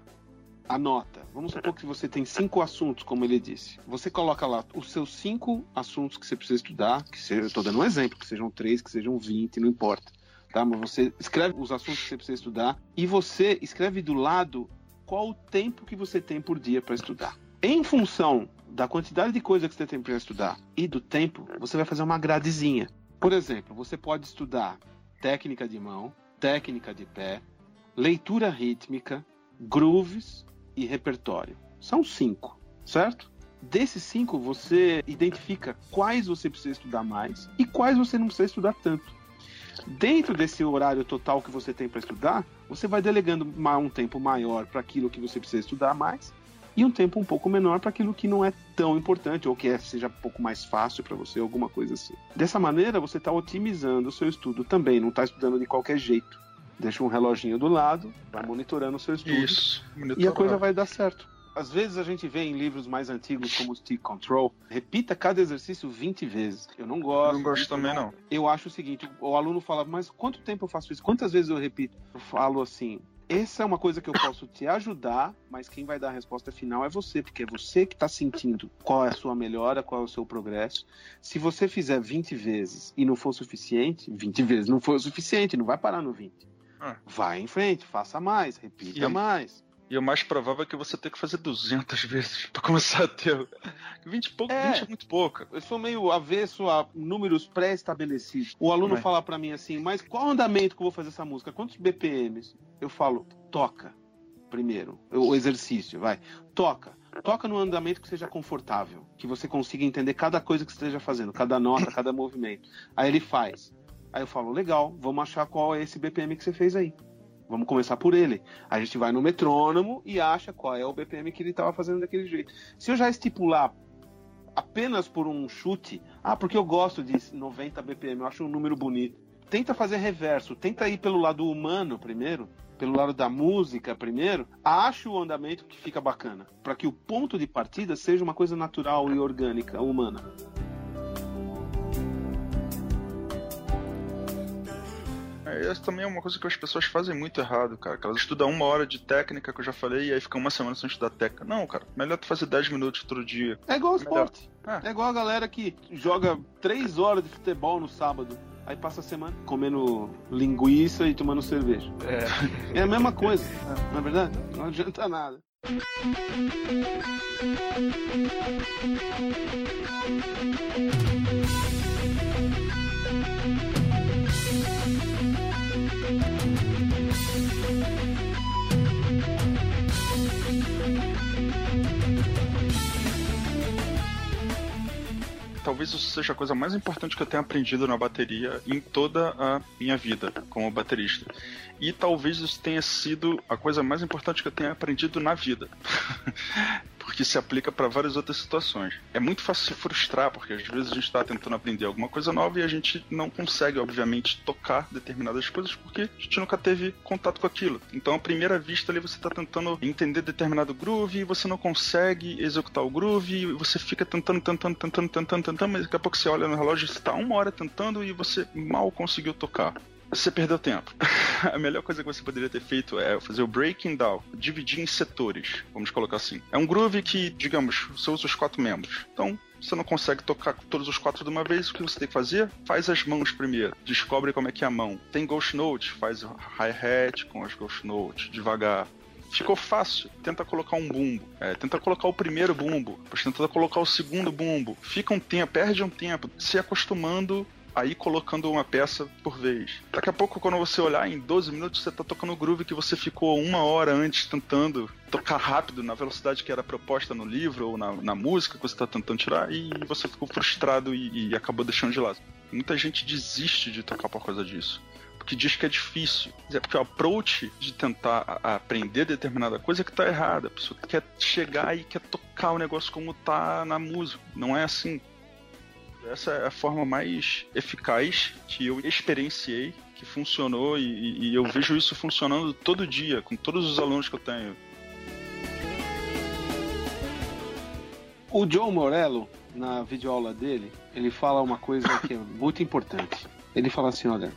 anota. Vamos supor que você tem cinco assuntos, como ele disse. Você coloca lá os seus cinco assuntos que você precisa estudar, que seja, eu estou dando um exemplo, que sejam três, que sejam vinte, não importa. Tá? Mas você escreve os assuntos que você precisa estudar e você escreve do lado qual o tempo que você tem por dia para estudar. Em função da quantidade de coisa que você tem para estudar e do tempo, você vai fazer uma gradezinha. Por exemplo, você pode estudar técnica de mão, técnica de pé, leitura rítmica, grooves, e repertório. São cinco, certo? Desses cinco, você identifica quais você precisa estudar mais e quais você não precisa estudar tanto. Dentro desse horário total que você tem para estudar, você vai delegando um tempo maior para aquilo que você precisa estudar mais e um tempo um pouco menor para aquilo que não é tão importante ou que é, seja um pouco mais fácil para você, alguma coisa assim. Dessa maneira, você está otimizando o seu estudo também, não está estudando de qualquer jeito. Deixa um reloginho do lado, vai monitorando o seu estudo Isso. e a coisa vai dar certo. Às vezes a gente vê em livros mais antigos, como o Stick Control, repita cada exercício 20 vezes. Eu não gosto. Não gosto também, não. Eu acho o seguinte: o aluno fala, mas quanto tempo eu faço isso? Quantas vezes eu repito? Eu falo assim. Essa é uma coisa que eu posso te ajudar, mas quem vai dar a resposta final é você, porque é você que está sentindo qual é a sua melhora, qual é o seu progresso. Se você fizer 20 vezes e não for suficiente, 20 vezes não for o suficiente, não vai parar no 20. Ah. Vai em frente, faça mais, repita E- mais. E o mais provável é que você tenha que fazer 200 [laughs] vezes pra começar a ter. 20 [laughs] e pouco, É. 20 é muito pouco. Eu sou meio avesso a números pré-estabelecidos. O aluno É. fala pra mim assim, mas qual andamento que eu vou fazer essa música? Quantos BPMs? Eu falo, toca primeiro. O exercício, vai. Toca. Toca no andamento que seja confortável, que você consiga entender cada coisa que você esteja fazendo, cada nota, cada movimento. Aí ele faz. Aí eu falo, legal, vamos achar qual é esse BPM que você fez aí. Vamos começar por ele. A gente vai no metrônomo e acha qual é o BPM que ele estava fazendo daquele jeito. Se eu já estipular apenas por um chute, ah, porque eu gosto de 90 BPM, eu acho um número bonito. Tenta fazer reverso, tenta ir pelo lado humano primeiro, pelo lado da música primeiro, acha o andamento que fica bacana, para que o ponto de partida seja uma coisa natural e orgânica, humana. Essa também é uma coisa que as pessoas fazem muito errado, cara. Que elas estudam uma hora de técnica, que eu já falei, e aí ficam uma semana sem estudar técnica. Não, cara, melhor tu fazer 10 minutos outro dia. É igual ao Melhor. esporte. É. É igual a galera que joga três horas de futebol no sábado. Aí passa a semana comendo linguiça e tomando cerveja. É. É a mesma [laughs] coisa, não é verdade? Não adianta nada. Talvez isso seja a coisa mais importante que eu tenha aprendido na bateria em toda a minha vida como baterista. E talvez isso tenha sido a coisa mais importante que eu tenha aprendido na vida. [laughs] porque se aplica para várias outras situações. É muito fácil se frustrar, porque às vezes a gente está tentando aprender alguma coisa nova e a gente não consegue, obviamente, tocar determinadas coisas porque a gente nunca teve contato com aquilo. Então, à primeira vista ali, você está tentando entender determinado groove e você não consegue executar o groove e você fica tentando, tentando, tentando, tentando, tentando, mas daqui a pouco você olha no relógio e está uma hora tentando e você mal conseguiu tocar. Você perdeu tempo. [laughs] a melhor coisa que você poderia ter feito é fazer o breaking down, dividir em setores, vamos colocar assim. É um groove que, digamos, você usa os quatro membros. Então, você não consegue tocar todos os quatro de uma vez, o que você tem que fazer? Faz as mãos primeiro, descobre como é que é a mão. Tem ghost note, faz o hi-hat com as ghost notes, devagar. Ficou fácil. Tenta colocar um bumbo. É, tenta colocar o primeiro bumbo. Depois tenta colocar o segundo bumbo. Fica um tempo, perde um tempo, se acostumando aí colocando uma peça por vez. Daqui a pouco, quando você olhar, em 12 minutos você tá tocando o groove que você ficou uma hora antes tentando tocar rápido na velocidade que era proposta no livro ou na, na música que você tá tentando tirar e você ficou frustrado e, e acabou deixando de lado. Muita gente desiste de tocar por causa disso. Porque diz que é difícil. É porque o approach de tentar aprender determinada coisa é que tá errada. A pessoa quer chegar e quer tocar o negócio como tá na música. Não é assim. Essa é a forma mais eficaz que eu experienciei, que funcionou e, e- eu vejo isso funcionando todo dia, com todos os alunos que eu tenho. O Joe Morello, na videoaula dele, ele fala uma coisa que é muito importante. Ele fala assim, olha,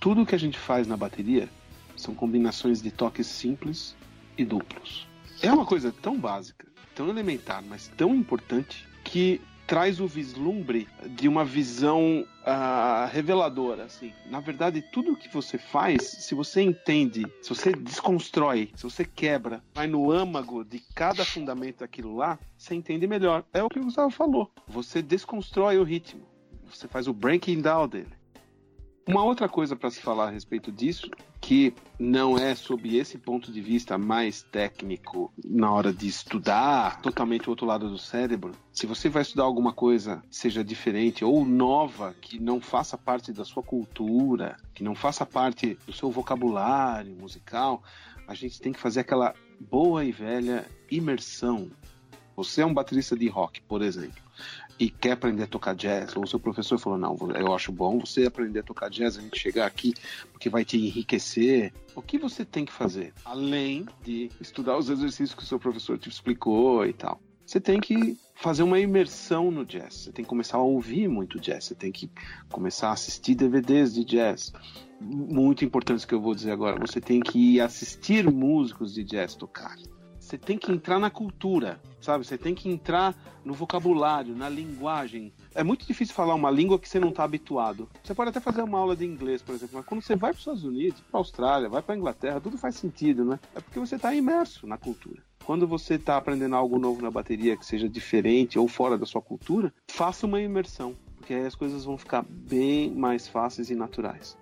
tudo que a gente faz na bateria são combinações de toques simples e duplos. É uma coisa tão básica, tão elementar, mas tão importante que traz o vislumbre de uma visão ah, reveladora, assim. Na verdade, tudo que você faz, se você entende, se você desconstrói, se você quebra, vai no âmago de cada fundamento daquilo lá, você entende melhor. É o que o Gustavo falou. Você desconstrói o ritmo. Você faz o breaking down dele. Uma outra coisa para se falar a respeito disso, que não é sob esse ponto de vista mais técnico na hora de estudar totalmente o outro lado do cérebro, se você vai estudar alguma coisa seja diferente ou nova, que não faça parte da sua cultura, que não faça parte do seu vocabulário musical, a gente tem que fazer aquela boa e velha imersão. Você é um baterista de rock, por exemplo, e quer aprender a tocar jazz, ou seu professor falou: Não, eu acho bom você aprender a tocar jazz, a gente chegar aqui, porque vai te enriquecer. O que você tem que fazer? Além de estudar os exercícios que o seu professor te explicou e tal. Você tem que fazer uma imersão no jazz. Você tem que começar a ouvir muito jazz. Você tem que começar a assistir DVDs de jazz. Muito importante que eu vou dizer agora. Você tem que assistir músicos de jazz tocar. Você tem que entrar na cultura, sabe? Você tem que entrar no vocabulário, na linguagem. É muito difícil falar uma língua que você não está habituado. Você pode até fazer uma aula de inglês, por exemplo, mas quando você vai para os Estados Unidos, para a Austrália, vai para a Inglaterra, tudo faz sentido, né? É porque você está imerso na cultura. Quando você está aprendendo algo novo na bateria que seja diferente ou fora da sua cultura, faça uma imersão, porque aí as coisas vão ficar bem mais fáceis e naturais.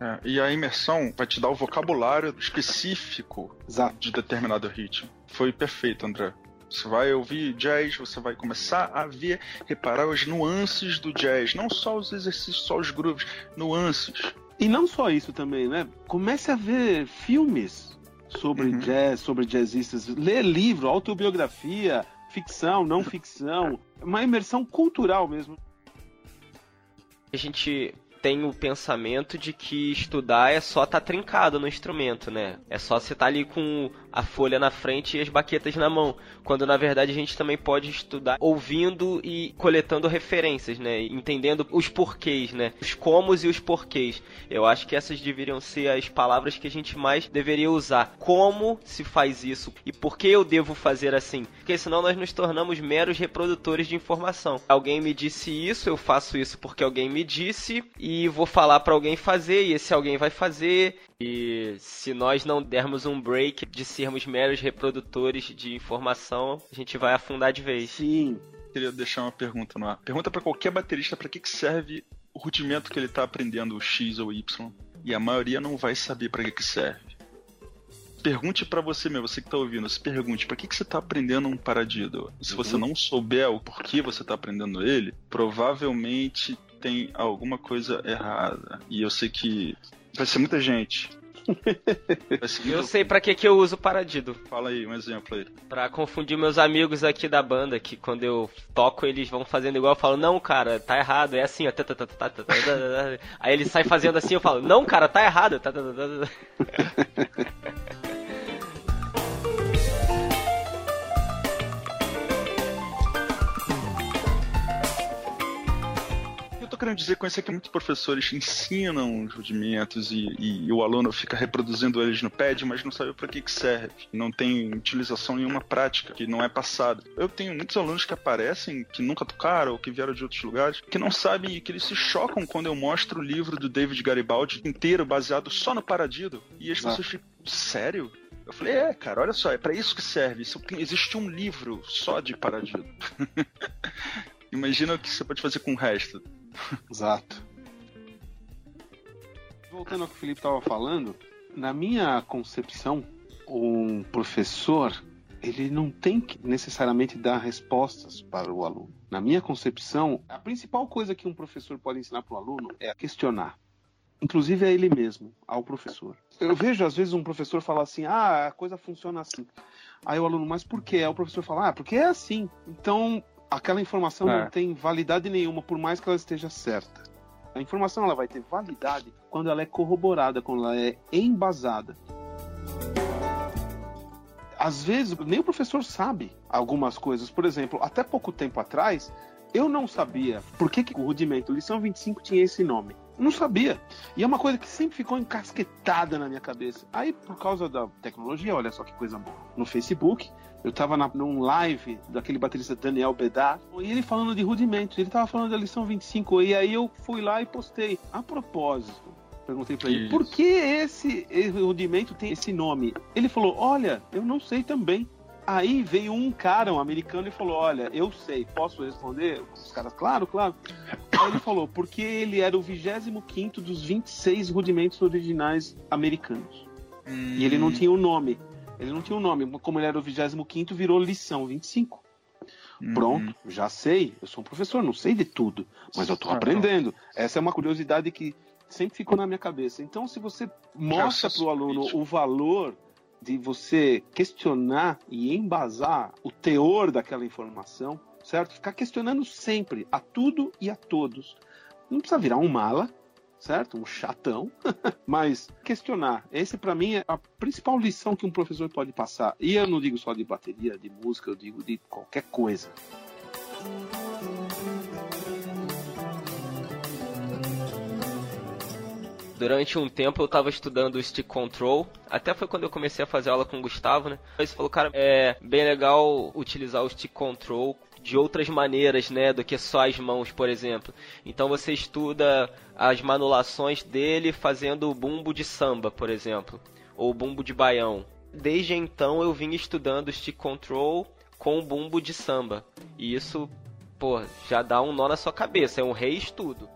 É, e a imersão vai te dar o vocabulário específico Exato. de determinado ritmo. Foi perfeito, André. Você vai ouvir jazz, você vai começar a ver, reparar as nuances do jazz, não só os exercícios, só os grooves, nuances. E não só isso também, né? Comece a ver filmes sobre uhum. jazz, sobre jazzistas, ler livro, autobiografia, ficção, não ficção, [laughs] uma imersão cultural mesmo. A gente tem o pensamento de que estudar é só estar tá trincado no instrumento, né? É só você estar tá ali com a folha na frente e as baquetas na mão. Quando na verdade a gente também pode estudar ouvindo e coletando referências, né? Entendendo os porquês, né? Os comos e os porquês. Eu acho que essas deveriam ser as palavras que a gente mais deveria usar. Como se faz isso e por que eu devo fazer assim? Porque senão nós nos tornamos meros reprodutores de informação. Alguém me disse isso, eu faço isso porque alguém me disse e vou falar para alguém fazer e esse alguém vai fazer e se nós não dermos um break de sermos meros reprodutores de informação, a gente vai afundar de vez. Sim. Queria deixar uma pergunta no ar. Pergunta para qualquer baterista para que, que serve o rudimento que ele tá aprendendo, o X ou o Y. E a maioria não vai saber para que, que serve. Pergunte para você mesmo, você que tá ouvindo, se pergunte para que, que você tá aprendendo um paradido. Se você uhum. não souber o porquê você tá aprendendo ele, provavelmente tem alguma coisa errada. E eu sei que Vai ser muita gente. Ser Eu sei para que que eu uso paradido. Fala aí, um exemplo aí. Pra confundir meus amigos aqui da banda, que quando eu toco eles vão fazendo igual, eu falo, não, cara, tá errado, é assim, ó. Aí ele sai fazendo assim, eu falo, não, cara, tá errado. Querendo dizer com isso é que muitos professores ensinam os rudimentos e, e, e, o aluno fica reproduzindo eles no pad, mas não sabe para que, que serve. Não tem utilização nenhuma prática, que não é passada. Eu tenho muitos alunos que aparecem, que nunca tocaram ou que vieram de outros lugares, que não sabem e que eles se chocam quando eu mostro o livro do David Garibaldi inteiro, baseado só no paradido. E as ah. pessoas ficam, sério? Eu falei, é, cara, olha só, é para isso que serve. Isso, existe um livro só de paradido. [laughs] Imagina o que você pode fazer com o resto. [laughs] Exato. Voltando ao que o Felipe estava falando, na minha concepção, um professor ele não tem que necessariamente dar respostas para o aluno. Na minha concepção, a principal coisa que um professor pode ensinar para o aluno é questionar. Inclusive a ele mesmo, ao professor. Eu vejo às vezes um professor falar assim: ah, a coisa funciona assim. Aí o aluno, mas por quê? Aí o professor fala: ah, porque é assim. Então aquela informação é. não tem validade nenhuma, por mais que ela esteja certa. A informação ela vai ter validade quando ela é corroborada, quando ela é embasada. Às vezes, nem o professor sabe algumas coisas. Por exemplo, até pouco tempo atrás, eu não sabia por que, que o rudimento lição 25 tinha esse nome. Não sabia. E é uma coisa que sempre ficou encasquetada na minha cabeça. Aí, por causa da tecnologia, olha só que coisa boa. No Facebook, eu tava na, num live daquele baterista Daniel Bedar, e ele falando de rudimentos, ele tava falando da lição 25, e aí eu fui lá e postei. A propósito, perguntei para ele, por que esse, esse rudimento tem esse nome? Ele falou, olha, eu não sei também. Aí veio um cara, um americano, e falou: Olha, eu sei, posso responder? Os caras, claro, claro. Aí ele falou: Porque ele era o 25 dos 26 rudimentos originais americanos. Hum. E ele não hum. tinha o um nome. Ele não tinha um nome. Como ele era o 25, virou lição 25. Uhum. Pronto, já sei. Eu sou um professor, não sei de tudo, mas eu estou aprendendo. Essa é uma curiosidade que sempre ficou na minha cabeça. Então, se você mostra para o aluno o valor de você questionar e embasar o teor daquela informação, certo? Ficar questionando sempre a tudo e a todos. Não precisa virar um mala, certo? Um chatão, [laughs] mas questionar. Esse para mim é a principal lição que um professor pode passar. E eu não digo só de bateria, de música, eu digo de qualquer coisa. Durante um tempo eu estava estudando o stick control, até foi quando eu comecei a fazer aula com o Gustavo, né? Ele falou, cara, é bem legal utilizar o stick control de outras maneiras, né, do que só as mãos, por exemplo. Então você estuda as manulações dele fazendo o bumbo de samba, por exemplo, ou bumbo de baião. Desde então eu vim estudando stick control com o bumbo de samba. E isso, pô, já dá um nó na sua cabeça, é um reestudo.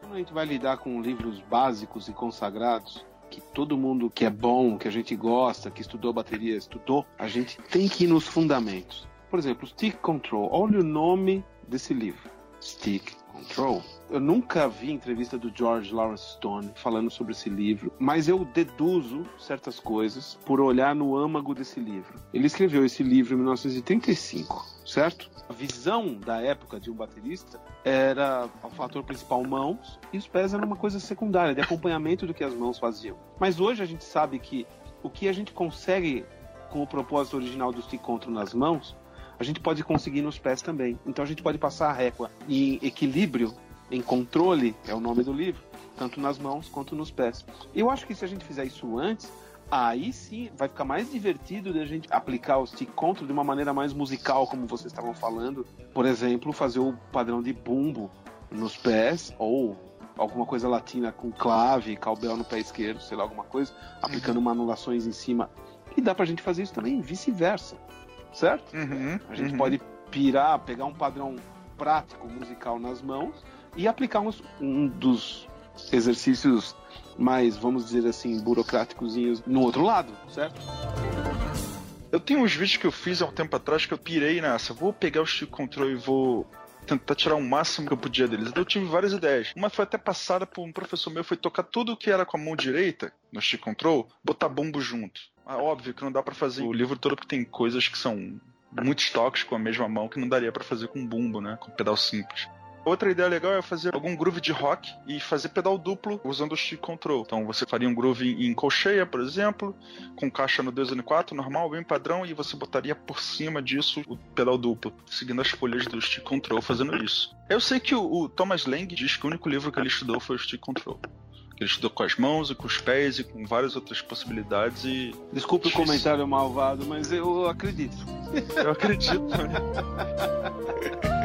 Quando a gente vai lidar com livros básicos e consagrados, que todo mundo que é bom, que a gente gosta, que estudou bateria, estudou, a gente tem que ir nos fundamentos. Por exemplo, Stick Control. Olha o nome desse livro. Stick Control. Eu nunca vi entrevista do George Lawrence Stone falando sobre esse livro, mas eu deduzo certas coisas por olhar no âmago desse livro. Ele escreveu esse livro em 1935, certo? A visão da época de um baterista era o fator principal mãos e os pés eram uma coisa secundária, de acompanhamento do que as mãos faziam. Mas hoje a gente sabe que o que a gente consegue com o propósito original do stick control nas mãos a gente pode conseguir nos pés também. Então a gente pode passar a régua em equilíbrio, em controle, é o nome do livro, tanto nas mãos quanto nos pés. Eu acho que se a gente fizer isso antes, aí sim vai ficar mais divertido de a gente aplicar o stick control de uma maneira mais musical, como vocês estavam falando. Por exemplo, fazer o padrão de bumbo nos pés, ou alguma coisa latina com clave, calbel no pé esquerdo, sei lá, alguma coisa, aplicando uhum. manulações em cima. E dá pra gente fazer isso também vice-versa certo? Uhum, a gente uhum. pode pirar, pegar um padrão prático musical nas mãos e aplicar uns, um dos exercícios mais, vamos dizer assim, burocráticos no outro lado, certo? Eu tenho uns vídeos que eu fiz há um tempo atrás que eu pirei nessa. Vou pegar o stick control e vou tentar tirar o máximo que eu podia deles. Então eu tive várias ideias. Uma foi até passada por um professor meu, foi tocar tudo que era com a mão direita no stick control, botar bombo junto. Ah, óbvio que não dá para fazer o livro todo porque tem coisas que são muitos toques com a mesma mão que não daria para fazer com bumbo, né? Com pedal simples. Outra ideia legal é fazer algum groove de rock e fazer pedal duplo usando o stick control. Então você faria um groove em colcheia, por exemplo, com caixa no 2N4 normal, bem padrão, e você botaria por cima disso o pedal duplo, seguindo as folhas do stick control fazendo isso. Eu sei que o, o Thomas Lang diz que o único livro que ele estudou foi o stick control. Ele estudou com as mãos e com os pés e com várias outras possibilidades e. Desculpe o comentário malvado, mas eu acredito. Eu acredito. [laughs]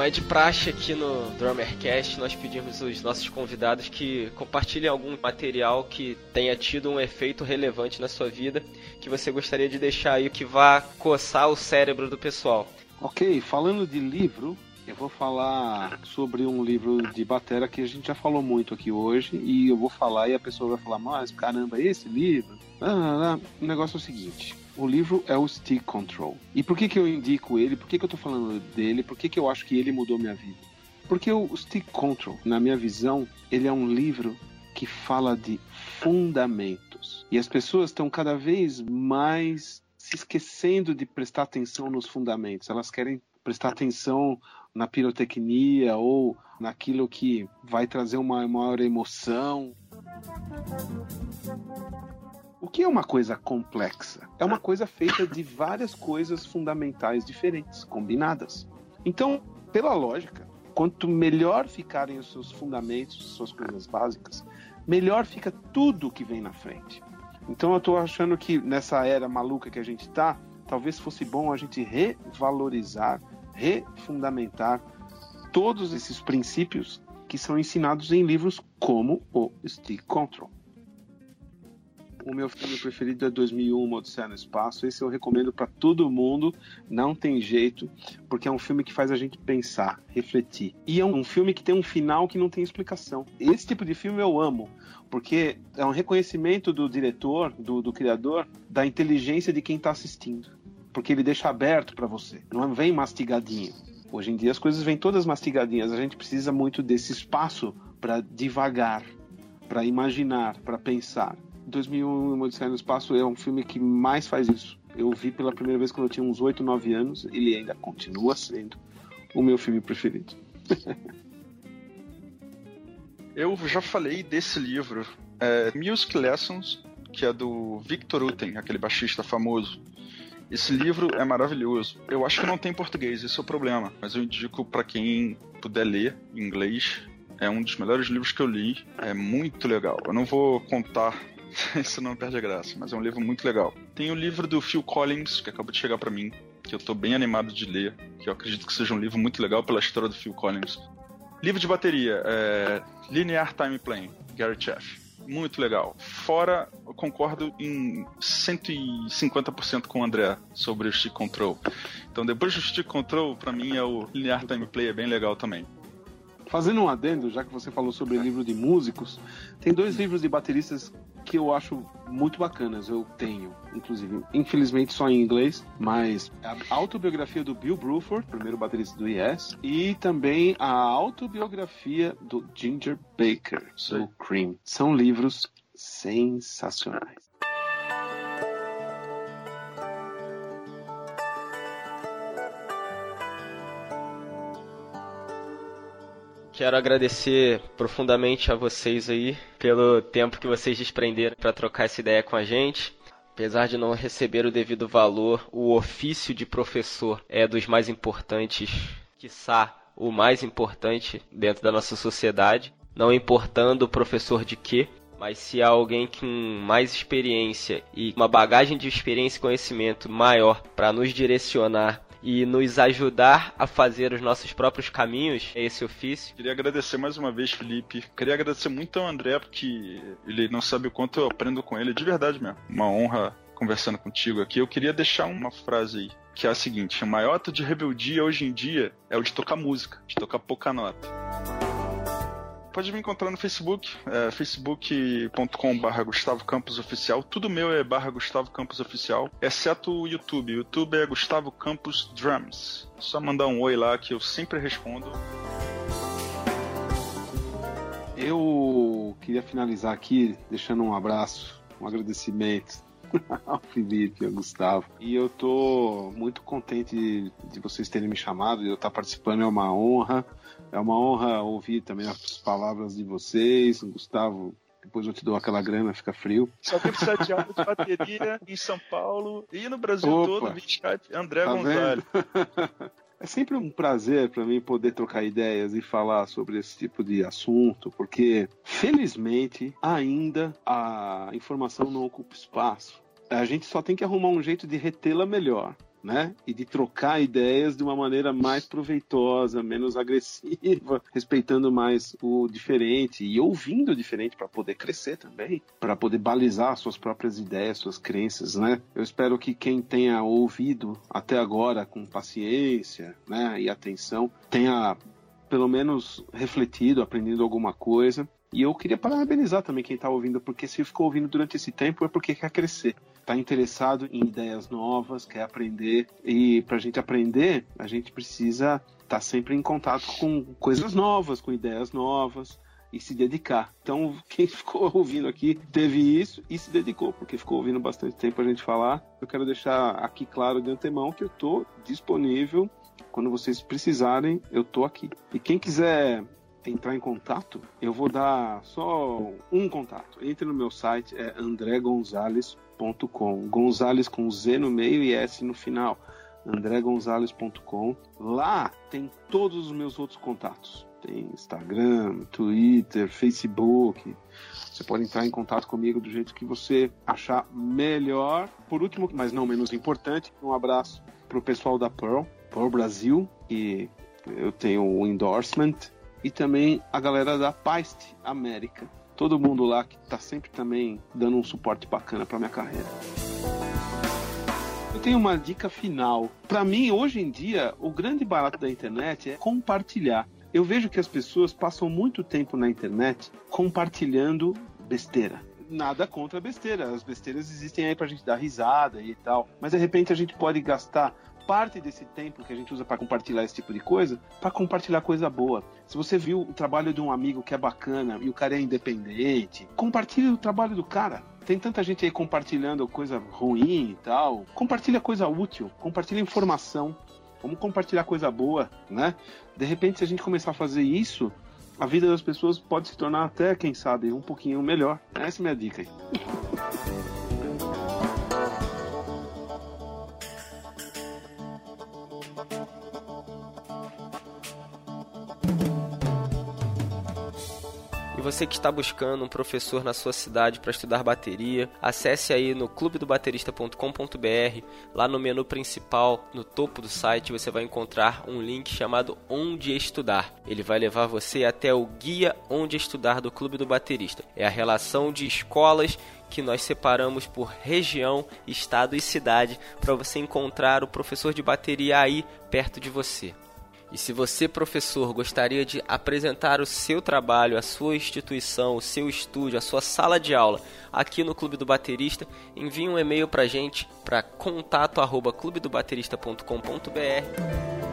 Bom, é de praxe aqui no Drummercast nós pedimos os nossos convidados que compartilhem algum material que tenha tido um efeito relevante na sua vida, que você gostaria de deixar aí que vá coçar o cérebro do pessoal. Ok, falando de livro, eu vou falar sobre um livro de batera que a gente já falou muito aqui hoje e eu vou falar e a pessoa vai falar, mas caramba, esse livro? Ah, o negócio é o seguinte, o livro é o Stick Control. E por que, que eu indico ele? Por que, que eu tô falando dele? Por que, que eu acho que ele mudou minha vida? Porque o Stick Control, na minha visão, ele é um livro que fala de fundamentos. E as pessoas estão cada vez mais se esquecendo de prestar atenção nos fundamentos. Elas querem prestar atenção na pirotecnia ou naquilo que vai trazer uma maior emoção. O que é uma coisa complexa? É uma coisa feita de várias coisas fundamentais diferentes, combinadas. Então, pela lógica, quanto melhor ficarem os seus fundamentos, suas coisas básicas, melhor fica tudo que vem na frente. Então eu estou achando que nessa era maluca que a gente está, talvez fosse bom a gente revalorizar, refundamentar todos esses princípios que são ensinados em livros como o Stick Control. O meu filme preferido é 2001, Uma Odisseia no Espaço. Esse eu recomendo para todo mundo, não tem jeito, porque é um filme que faz a gente pensar, refletir. E é um filme que tem um final que não tem explicação. Esse tipo de filme eu amo, porque é um reconhecimento do diretor, do, do criador, da inteligência de quem está assistindo. Porque ele deixa aberto para você, não vem mastigadinho. Hoje em dia as coisas vêm todas mastigadinhas, a gente precisa muito desse espaço para devagar, para imaginar, para pensar. 2001 Uma Odisseia no Espaço é um filme que mais faz isso. Eu vi pela primeira vez quando eu tinha uns 8, 9 anos, ele ainda continua sendo o meu filme preferido. [laughs] eu já falei desse livro, é, Music Lessons, que é do Victor Uten, aquele baixista famoso. Esse livro é maravilhoso. Eu acho que não tem português, esse é o problema. Mas eu indico para quem puder ler em inglês. É um dos melhores livros que eu li. É muito legal. Eu não vou contar [laughs] isso não perde a graça, mas é um livro muito legal. Tem o livro do Phil Collins, que acabou de chegar para mim, que eu tô bem animado de ler, que eu acredito que seja um livro muito legal pela história do Phil Collins. Livro de bateria, é Linear Time Playing, Gary Chaff. Muito legal. Fora, eu concordo em 150% com o André sobre o Stick Control. Então, depois do Stick Control, para mim, é o Linear Time Play é bem legal também. Fazendo um adendo, já que você falou sobre livro de músicos, tem dois livros de bateristas que eu acho muito bacanas. Eu tenho, inclusive, infelizmente só em inglês, mas a autobiografia do Bill Bruford, primeiro baterista do Yes, e também a autobiografia do Ginger Baker, do Cream. São livros sensacionais. Quero agradecer profundamente a vocês aí pelo tempo que vocês desprenderam para trocar essa ideia com a gente. Apesar de não receber o devido valor, o ofício de professor é dos mais importantes, quiçá o mais importante dentro da nossa sociedade. Não importando o professor de quê, mas se há alguém com mais experiência e uma bagagem de experiência e conhecimento maior para nos direcionar e nos ajudar a fazer os nossos próprios caminhos, é esse ofício. Queria agradecer mais uma vez, Felipe. Queria agradecer muito ao André, porque ele não sabe o quanto eu aprendo com ele, de verdade mesmo. Uma honra conversando contigo aqui. Eu queria deixar uma frase aí, que é a seguinte: o maior ato de rebeldia hoje em dia é o de tocar música, de tocar pouca nota pode me encontrar no Facebook, é, facebook.com.br Gustavo Campos Oficial. Tudo meu é barra Gustavo Campos Oficial, exceto o YouTube. O YouTube é Gustavo Campos Drums. Só mandar um oi lá que eu sempre respondo. Eu queria finalizar aqui deixando um abraço, um agradecimento [laughs] ao Felipe, ao Gustavo. E eu tô muito contente de, vocês terem me chamado, de eu estar participando, é uma honra. É uma honra ouvir também as palavras de vocês, Gustavo. Depois eu te dou aquela grana, fica frio. Só que precisa de aula de bateria [laughs] em São Paulo e no Brasil Opa, todo, via Skype, André tá Gonzalez. [laughs] É sempre um prazer para mim poder trocar ideias e falar sobre esse tipo de assunto, porque felizmente ainda a informação não ocupa espaço. A gente só tem que arrumar um jeito de retê-la melhor né? E de trocar ideias de uma maneira mais proveitosa, menos agressiva, [laughs] respeitando mais o diferente e ouvindo o diferente para poder crescer também, para poder balizar suas próprias ideias, suas crenças, né? Eu espero que quem tenha ouvido até agora com paciência, né, e atenção, tenha pelo menos refletido, aprendido alguma coisa e eu queria parabenizar também quem está ouvindo, porque se ficou ouvindo durante esse tempo é porque quer crescer, está interessado em ideias novas, quer aprender. E para a gente aprender, a gente precisa estar tá sempre em contato com coisas novas, com ideias novas e se dedicar. Então, [laughs] quem ficou ouvindo aqui teve isso e se dedicou, porque ficou ouvindo bastante tempo a gente falar. Eu quero deixar aqui claro de antemão que eu estou disponível. Quando vocês precisarem, eu estou aqui. E quem quiser entrar em contato, eu vou dar só um contato. Entre no meu site, é andregonzales.com. Gonzales com Z no meio e S no final. andregonzales.com. Lá tem todos os meus outros contatos. Tem Instagram, Twitter, Facebook. Você pode entrar em contato comigo do jeito que você achar melhor. Por último, mas não menos importante, um abraço para o pessoal da Pearl, Pearl Brasil, e eu tenho o endorsement e também a galera da Paist América. todo mundo lá que está sempre também dando um suporte bacana para minha carreira. Eu tenho uma dica final. Para mim, hoje em dia, o grande barato da internet é compartilhar. Eu vejo que as pessoas passam muito tempo na internet compartilhando besteira. Nada contra besteira. As besteiras existem aí pra gente dar risada e tal. Mas de repente a gente pode gastar parte desse tempo que a gente usa para compartilhar esse tipo de coisa para compartilhar coisa boa. Se você viu o trabalho de um amigo que é bacana e o cara é independente, compartilhe o trabalho do cara. Tem tanta gente aí compartilhando coisa ruim e tal. Compartilha coisa útil, compartilha informação. Vamos compartilhar coisa boa, né? De repente, se a gente começar a fazer isso, a vida das pessoas pode se tornar até, quem sabe, um pouquinho melhor. Essa é a minha dica aí. [laughs] E você que está buscando um professor na sua cidade para estudar bateria, acesse aí no clubedobaterista.com.br. Lá no menu principal, no topo do site, você vai encontrar um link chamado Onde Estudar. Ele vai levar você até o guia Onde Estudar do Clube do Baterista. É a relação de escolas que nós separamos por região, estado e cidade para você encontrar o professor de bateria aí perto de você. E se você, professor, gostaria de apresentar o seu trabalho, a sua instituição, o seu estúdio, a sua sala de aula aqui no Clube do Baterista, envie um e-mail para a gente para contato@clubedobaterista.com.br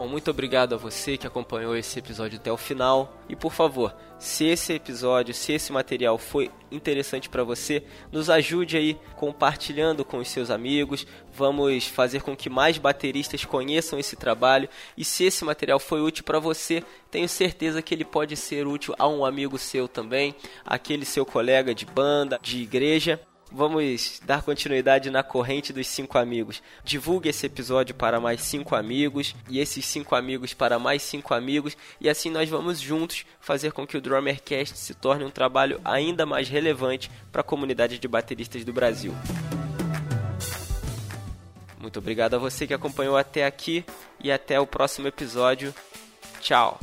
Bom, muito obrigado a você que acompanhou esse episódio até o final. E por favor, se esse episódio, se esse material foi interessante para você, nos ajude aí compartilhando com os seus amigos. Vamos fazer com que mais bateristas conheçam esse trabalho. E se esse material foi útil para você, tenho certeza que ele pode ser útil a um amigo seu também, aquele seu colega de banda, de igreja. Vamos dar continuidade na corrente dos cinco amigos. Divulgue esse episódio para mais cinco amigos e esses cinco amigos para mais cinco amigos e assim nós vamos juntos fazer com que o Drummercast se torne um trabalho ainda mais relevante para a comunidade de bateristas do Brasil. Muito obrigado a você que acompanhou até aqui e até o próximo episódio. Tchau.